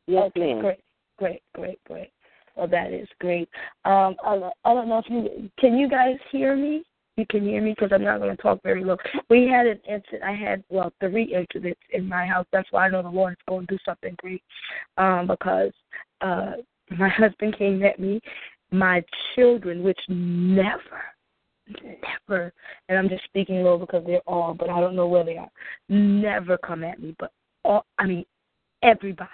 Yes, okay, ma'am. Great, great, great, great. Well, that is great. Um, I, I don't know if you can you guys hear me. You can hear me because I'm not going to talk very low. We had an incident. I had well three incidents in my house. That's why I know the Lord is going to do something great. Um, because uh, my husband came at me my children, which never, never, and I'm just speaking low because they're all, but I don't know where they are, never come at me, but all, I mean, everybody.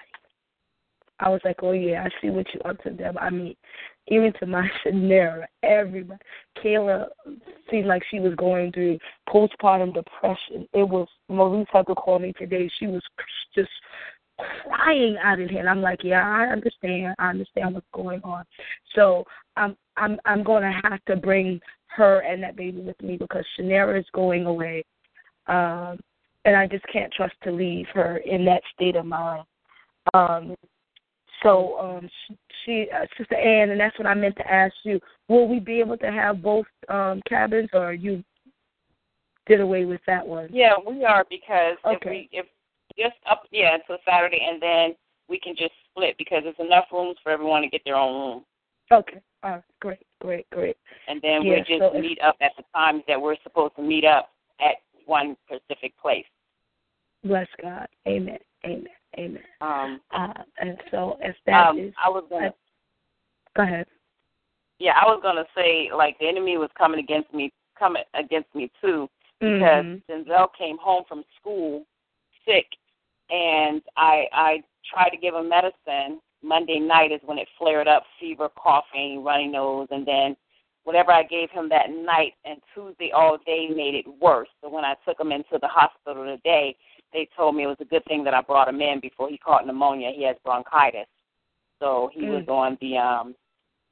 I was like, oh yeah, I see what you up to them. I mean, even to my Shanera, everybody. Kayla seemed like she was going through postpartum depression. It was Maurice had to call me today. She was just crying out of here. And I'm like, yeah, I understand. I understand what's going on. So I'm I'm I'm going to have to bring her and that baby with me because Shanera is going away, um, and I just can't trust to leave her in that state of mind. Um, so um, she, uh, Sister Ann, and that's what I meant to ask you. Will we be able to have both um, cabins, or you did away with that one? Yeah, we are because okay. if we if just up yeah until Saturday, and then we can just split because there's enough rooms for everyone to get their own room. Okay. All right. Great. Great. Great. And then yeah, we'll just so meet up at the times that we're supposed to meet up at one specific place. Bless God. Amen. Amen. Amen. Um, uh, and so if that um, is, I was gonna. go ahead. Yeah, I was gonna say like the enemy was coming against me coming against me too because Mhm. Denzel came home from school sick, and I I tried to give him medicine. Monday night is when it flared up, fever, coughing, runny nose, and then whatever I gave him that night and Tuesday all day made it worse. So when I took him into the hospital today, they told me it was a good thing that I brought him in before he caught pneumonia. He has bronchitis. So he was on the um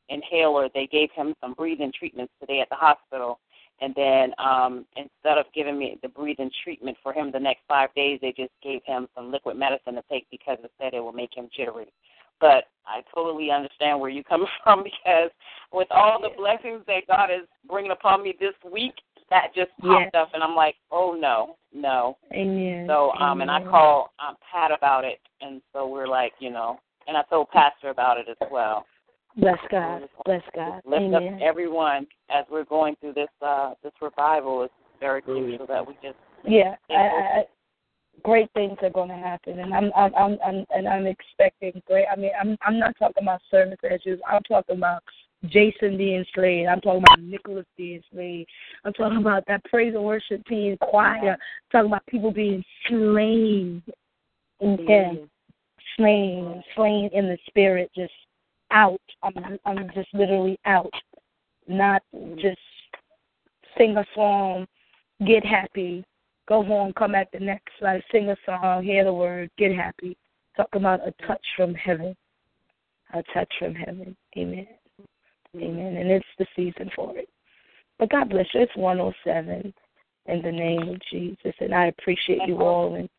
inhaler. They gave him some breathing treatments today at the hospital. And then um instead of giving me the breathing treatment for him the next five days, they just gave him some liquid medicine to take because it said it will make him jittery. But I totally understand where you come from because with all the blessings that God is bringing upon me this week, that just popped Yes. up, and I'm like, oh no, no. Amen. So um, and I Amen. called um, Pat about it, and so we're like, you know, and I told Pastor about it as well. Bless God. Bless God. Lift Amen. up everyone as we're going through this uh this revival. It's very crucial that we just Yeah, I, I, great things are going to happen, and I'm, I'm, I'm, I'm, and I'm expecting great. I mean, I'm, I'm not talking about service as usual. I'm talking about Jason being slayed. I'm talking about Nicholas being slayed. I'm talking about that praise and worship team choir. I'm talking about people being slain in Him, slain, slain in the spirit, just out. I'm, I'm just literally out, not just sing a song, get happy, go home, come back the next like sing a song, hear the word, get happy. Talk about a touch from heaven. A touch from heaven. Amen. Amen. And it's the season for it. But God bless you. It's one oh seven in the name of Jesus. And I appreciate you all and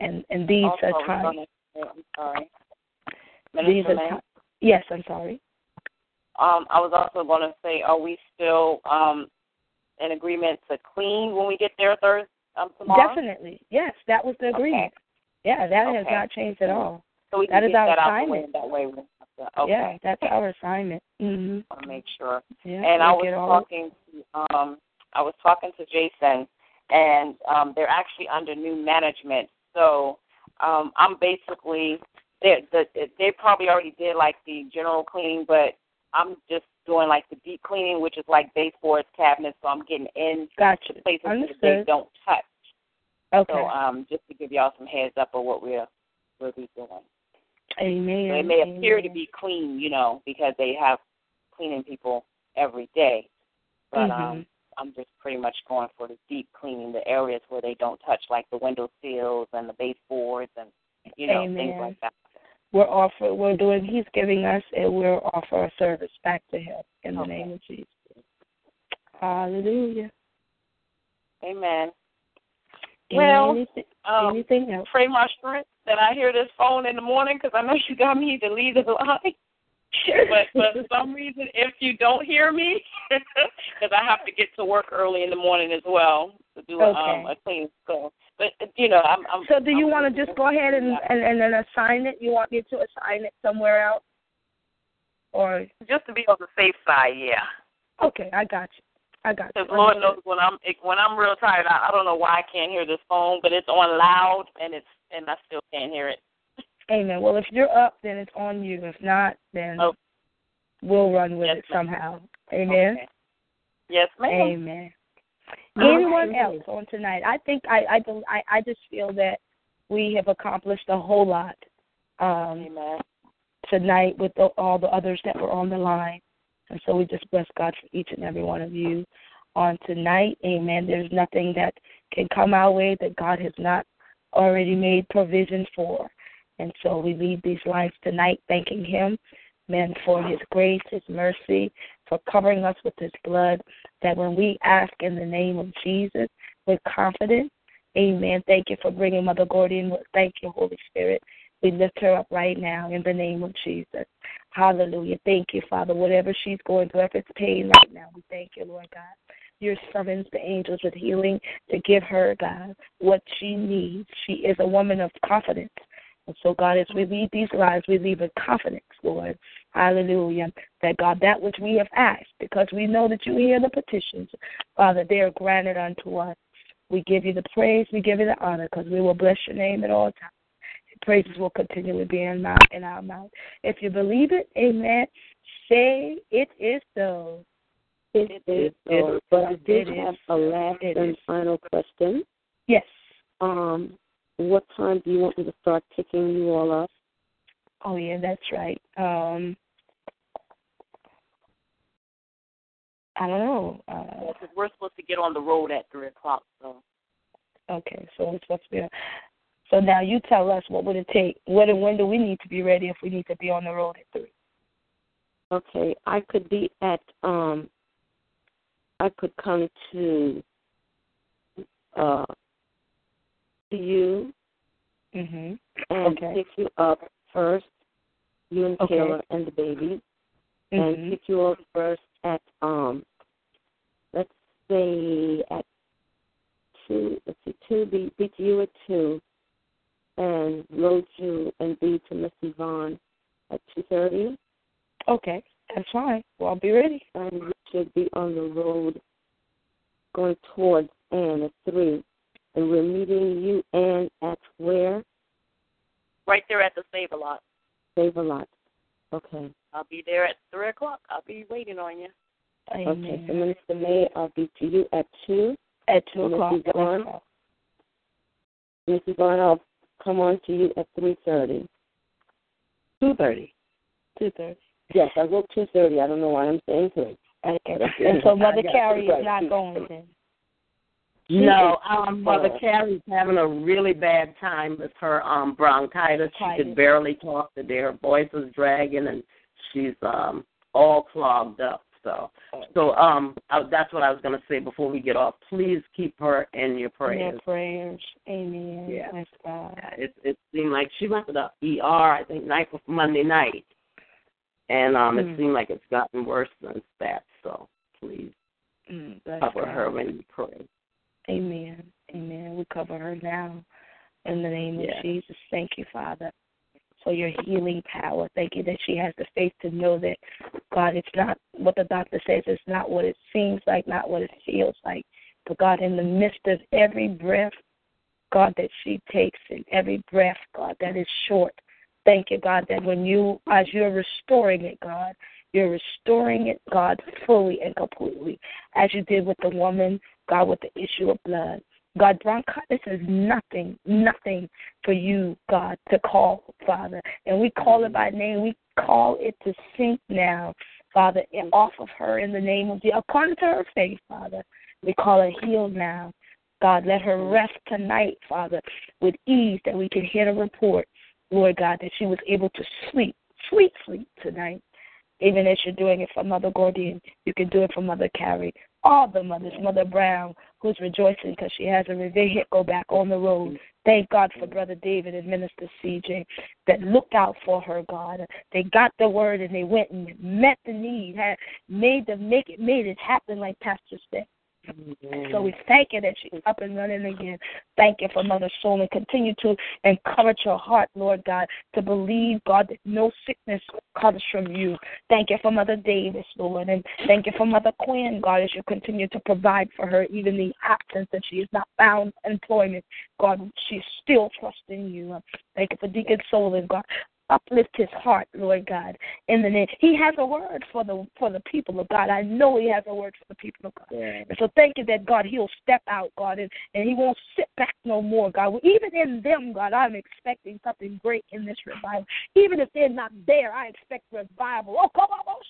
and, and these also are times I'm sorry. these are times yes, I'm sorry. Um, I was also going to say, are we still um, in agreement to clean when we get there Thursday um, tomorrow? Definitely. Yes, that was the agreement. Yeah, that has not changed at all. So we That is get our that out the way. assignment. That way, we have to, okay. Yeah, that's our assignment. Mhm. want to make sure. Yeah. and I was all talking to um I was talking to Jason and um they're actually under new management. So um I'm basically they the they probably already did like the general cleaning, but I'm just doing like the deep cleaning, which is like baseboards, cabinets, so I'm getting in Gotcha. places that they don't touch. Okay. So um just to give y'all some heads up of what we're we'll be doing. Amen. So it may appear to be clean, you know, because they have cleaning people every day. But um Mhm. I'm just pretty much going for the deep cleaning, the areas where they don't touch, like the window sills and the baseboards and you know things like that. We're offer we're doing he's giving us and we'll offer our service back to him in the Okay. name of Jesus. Hallelujah. Amen. Well, anything, Um, anything else? pray my strength that I hear this phone in the morning because I know you got me to leave the line. But for some reason, if you don't hear me, because I have to get to work early in the morning as well to do a, um, Okay. a clean. So, but you know, I'm. I'm So do you I'm- want to just go ahead and, and and then assign it? You want me to assign it somewhere else? Or just to be on the safe side? Yeah. okay, I got you. I got you. Because Lord knows when I'm when I'm real tired, I, I don't know why I can't hear this phone, but it's on loud and it's and I still can't hear it. Amen. Well, if you're up, then it's on you. If not, then Oh. we'll run with Yes, it somehow. Amen. Okay. Yes, ma'am. Amen. Anyone else on tonight? I think I I I I just feel that we have accomplished a whole lot um, Amen. tonight with the, all the others that were on the line, and so we just bless God for each and every one of you on tonight. Amen. There's nothing that can come our way that God has not already made provision for, and so we leave these lines tonight thanking Him, man, for His grace, His mercy, for covering us with His blood. That when we ask in the name of Jesus with confidence, Amen. Thank you for bringing Mother Gordian. Thank you, Holy Spirit. We lift her up right now in the name of Jesus. Hallelujah. Thank you, Father. Whatever she's going through, if it's pain right now, we thank you, Lord God. Your summons the angels with healing to give her, God, what she needs. She is a woman of confidence. And so, God, as we lead these lives, we leave in confidence, Lord. Hallelujah. That, God, that which we have asked, because we know that you hear the petitions, Father, they are granted unto us. We give you the praise, we give you the honor, because we will bless your name at all times. Praises will continually be in, mouth, in our mouth. If you believe it, amen, say it is so. It is, so, but I did have a last and final question. Yes. Um, what time do you want me to start picking you all up? Oh yeah, that's right. Um, I don't know. Uh, Because we're supposed to get on the road at three o'clock. So okay, so we're supposed to be. So now you tell us what would it take? What and when do we need to be ready if we need to be on the road at three? Okay, I could be at um I could come to uh to you Mhm. and Okay. pick you up first, you and Okay. Taylor and the baby, and Mhm. pick you up first at um let's say at two let's see, two be be to you at two and load you and be to Miss Yvonne at two thirty. Okay, that's fine. Well, I'll be ready. and we should be on the road going towards Ann at three. And we're meeting you, Ann, at where? right there at the Save a Lot. Save a lot. Okay. I'll be there at three o'clock. I'll be waiting on you. Okay. Amen. So Minister May, I'll be to you at two. At two Miss o'clock. Yvonne? Miss Yvonne, I'll come on to you at three thirty. Two thirty. Two thirty. Yes, I wrote two thirty. I don't know why I'm saying three. Okay. And so Mother Carrie is not going then. No, um, Mother Carrie's having a really bad time with her um bronchitis. She could barely talk today. Her voice is dragging, and she's um all clogged up. So, so um, I, that's what I was going to say before we get off. Please keep her in your In prayers. your prayers. Amen. Yeah. Bless God. Yeah, it it seemed like she went to the ER. I think night before Monday night, and um, Mm. it seemed like it's gotten worse since that. So please Mm, cover God. her when you pray. Amen. Amen. We cover her now in the name Yeah. of Jesus. Thank you, Father, for your healing power. Thank you that she has the faith to know that, God, it's not what the doctor says, it's not what it seems like, not what it feels like. But, God, in the midst of every breath, God, that she takes and every breath, God, that is short. Thank you, God, that when you, as you're restoring it, God, you're restoring it, God, fully and completely, as you did with the woman, God, with the issue of blood. God, bronchitis is nothing, nothing for you, God, to call, Father. And we call it by name. We call it to sink now, Father, off of her in the name of the, according to her faith, Father. We call her healed now. God, let her rest tonight, Father, with ease that we can hear the report, Lord God, that she was able to sleep, sweet sleep tonight. Even as you're doing it for Mother Gordian, you can do it for Mother Carrie. All the mothers, Mother Brown, who's rejoicing because she has a vehicle back on the road. Thank God for Brother David and Minister CJ that looked out for her, God. They got the word and they went and met the need, had made the make it made it happen like Pastor said. So we thank you that she's up and running again. Thank you for Mother Soul and continue to encourage her heart, Lord God, to believe, God, that no sickness comes from you. Thank you for Mother Davis, Lord, and thank you for Mother Quinn, God, as you continue to provide for her, even the absence that she has not found employment. God, she's still trusting you. Thank you for Deacon Solon, God uplift his heart, Lord God. In the name, he has a word for the for the people of God. I know he has a word for the people of God. Yeah. And so thank you that God, he'll step out, God, and, and he won't sit back no more, God. Even in them, God, I'm expecting something great in this revival. Even if they're not there, I expect revival. Oh, come on, oh,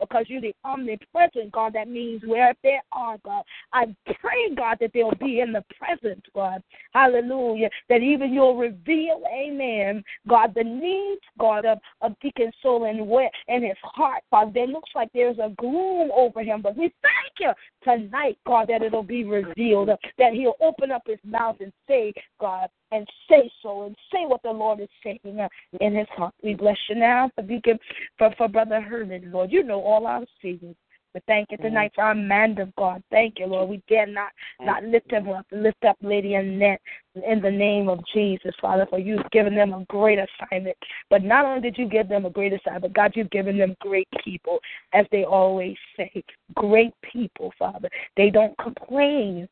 because you're the omnipresent, God. That means where they are, God. I pray, God, that they'll be in the presence, God. Hallelujah. That even you'll reveal, amen, God, the needs, God, of, of Deacon Soul and where in his heart, God. There looks like there's a gloom over him, but we thank you tonight, God, that it'll be revealed, that he'll open up his mouth and say, God, and say so, and say what the Lord is saying uh, in his heart. We bless you now for Deacon, for, for Brother Herman, Lord. You know all our secrets. But thank you mm-hmm. tonight for our man of God. Thank you, Lord. We dare not mm-hmm. not lift him up. Lift up Lady Annette in the name of Jesus, Father, for you've given them a great assignment. But not only did you give them a great assignment, but God, you've given them great people, as they always say. Great people, Father. They don't complain.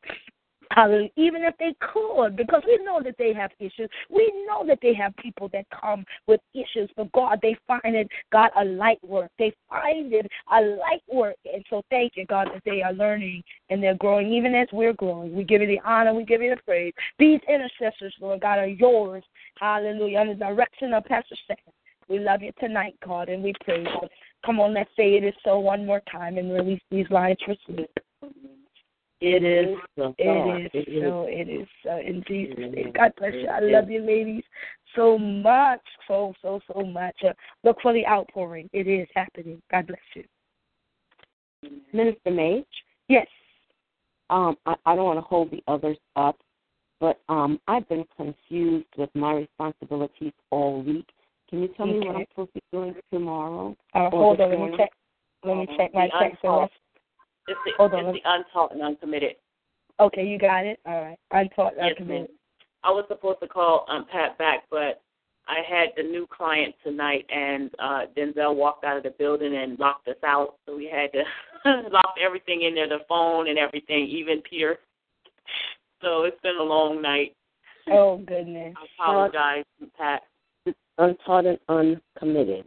Even if they could, because we know that they have issues. We know that they have people that come with issues, but God, they find it, God, a light work. They find it a light work. And so thank you, God, that they are learning and they're growing, even as we're growing. We give you the honor, we give you the praise. These intercessors, Lord God, are yours. Hallelujah. Under the direction of Pastor Sam. We love you tonight, God, and we praise you. Come on, let's say it is so one more time and release these lines for sleep. It is so. It is so. It is so. In Jesus' name. God bless you. I love you, ladies, so much. So, so, so much. Uh, look for the outpouring. It is happening. God bless you. Minister Mage? Yes. Um, I, I don't want to hold the others up, but um, I've been confused with my responsibilities all week. Can you tell me what I'm supposed to be doing tomorrow? Uh, hold on. Let me check. Let me check my text. Untaught. It's the, Hold on, it's the untaught and uncommitted. Okay, you got it. All right. Untaught, Yes, uncommitted. I was supposed to call um, Pat back, but I had the new client tonight, and uh, Denzel walked out of the building and locked us out. So we had to lock everything in there, the phone and everything, even Peter. So it's been a long night. Oh goodness. I apologize, Pat. Untaught and uncommitted.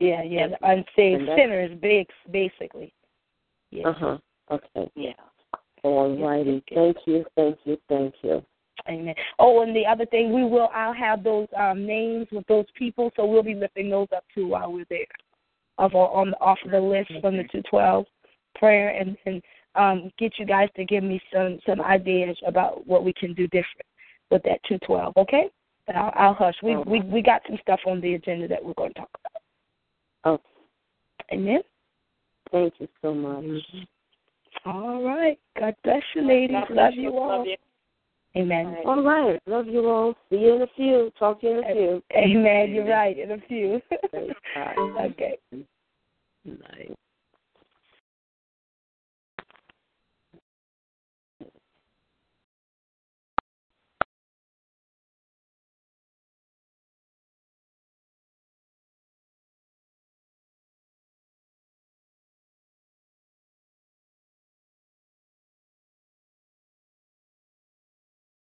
Yeah, yeah. The unsaved And that's- sinners, big, basically. Yeah. Uh huh. Okay. Yeah. All righty. Thank you. Thank you. Thank you. Amen. Oh, and the other thing, we will. I'll have those um, names with those people, so we'll be lifting those up too while we're there, of on off of the list from the two twelve prayer, and and um, get you guys to give me some some ideas about what we can do different with that two twelve. Okay? But I'll, I'll hush. We we we got some stuff on the agenda that we're going to talk about. Okay. Amen. Thank you so much. Mm-hmm. All right. God bless you, ladies. God bless Love you all. Love you. Amen. All right. Love you all. See you in a few. Talk to you in a few. Amen. You're right. In a few. Okay. Night.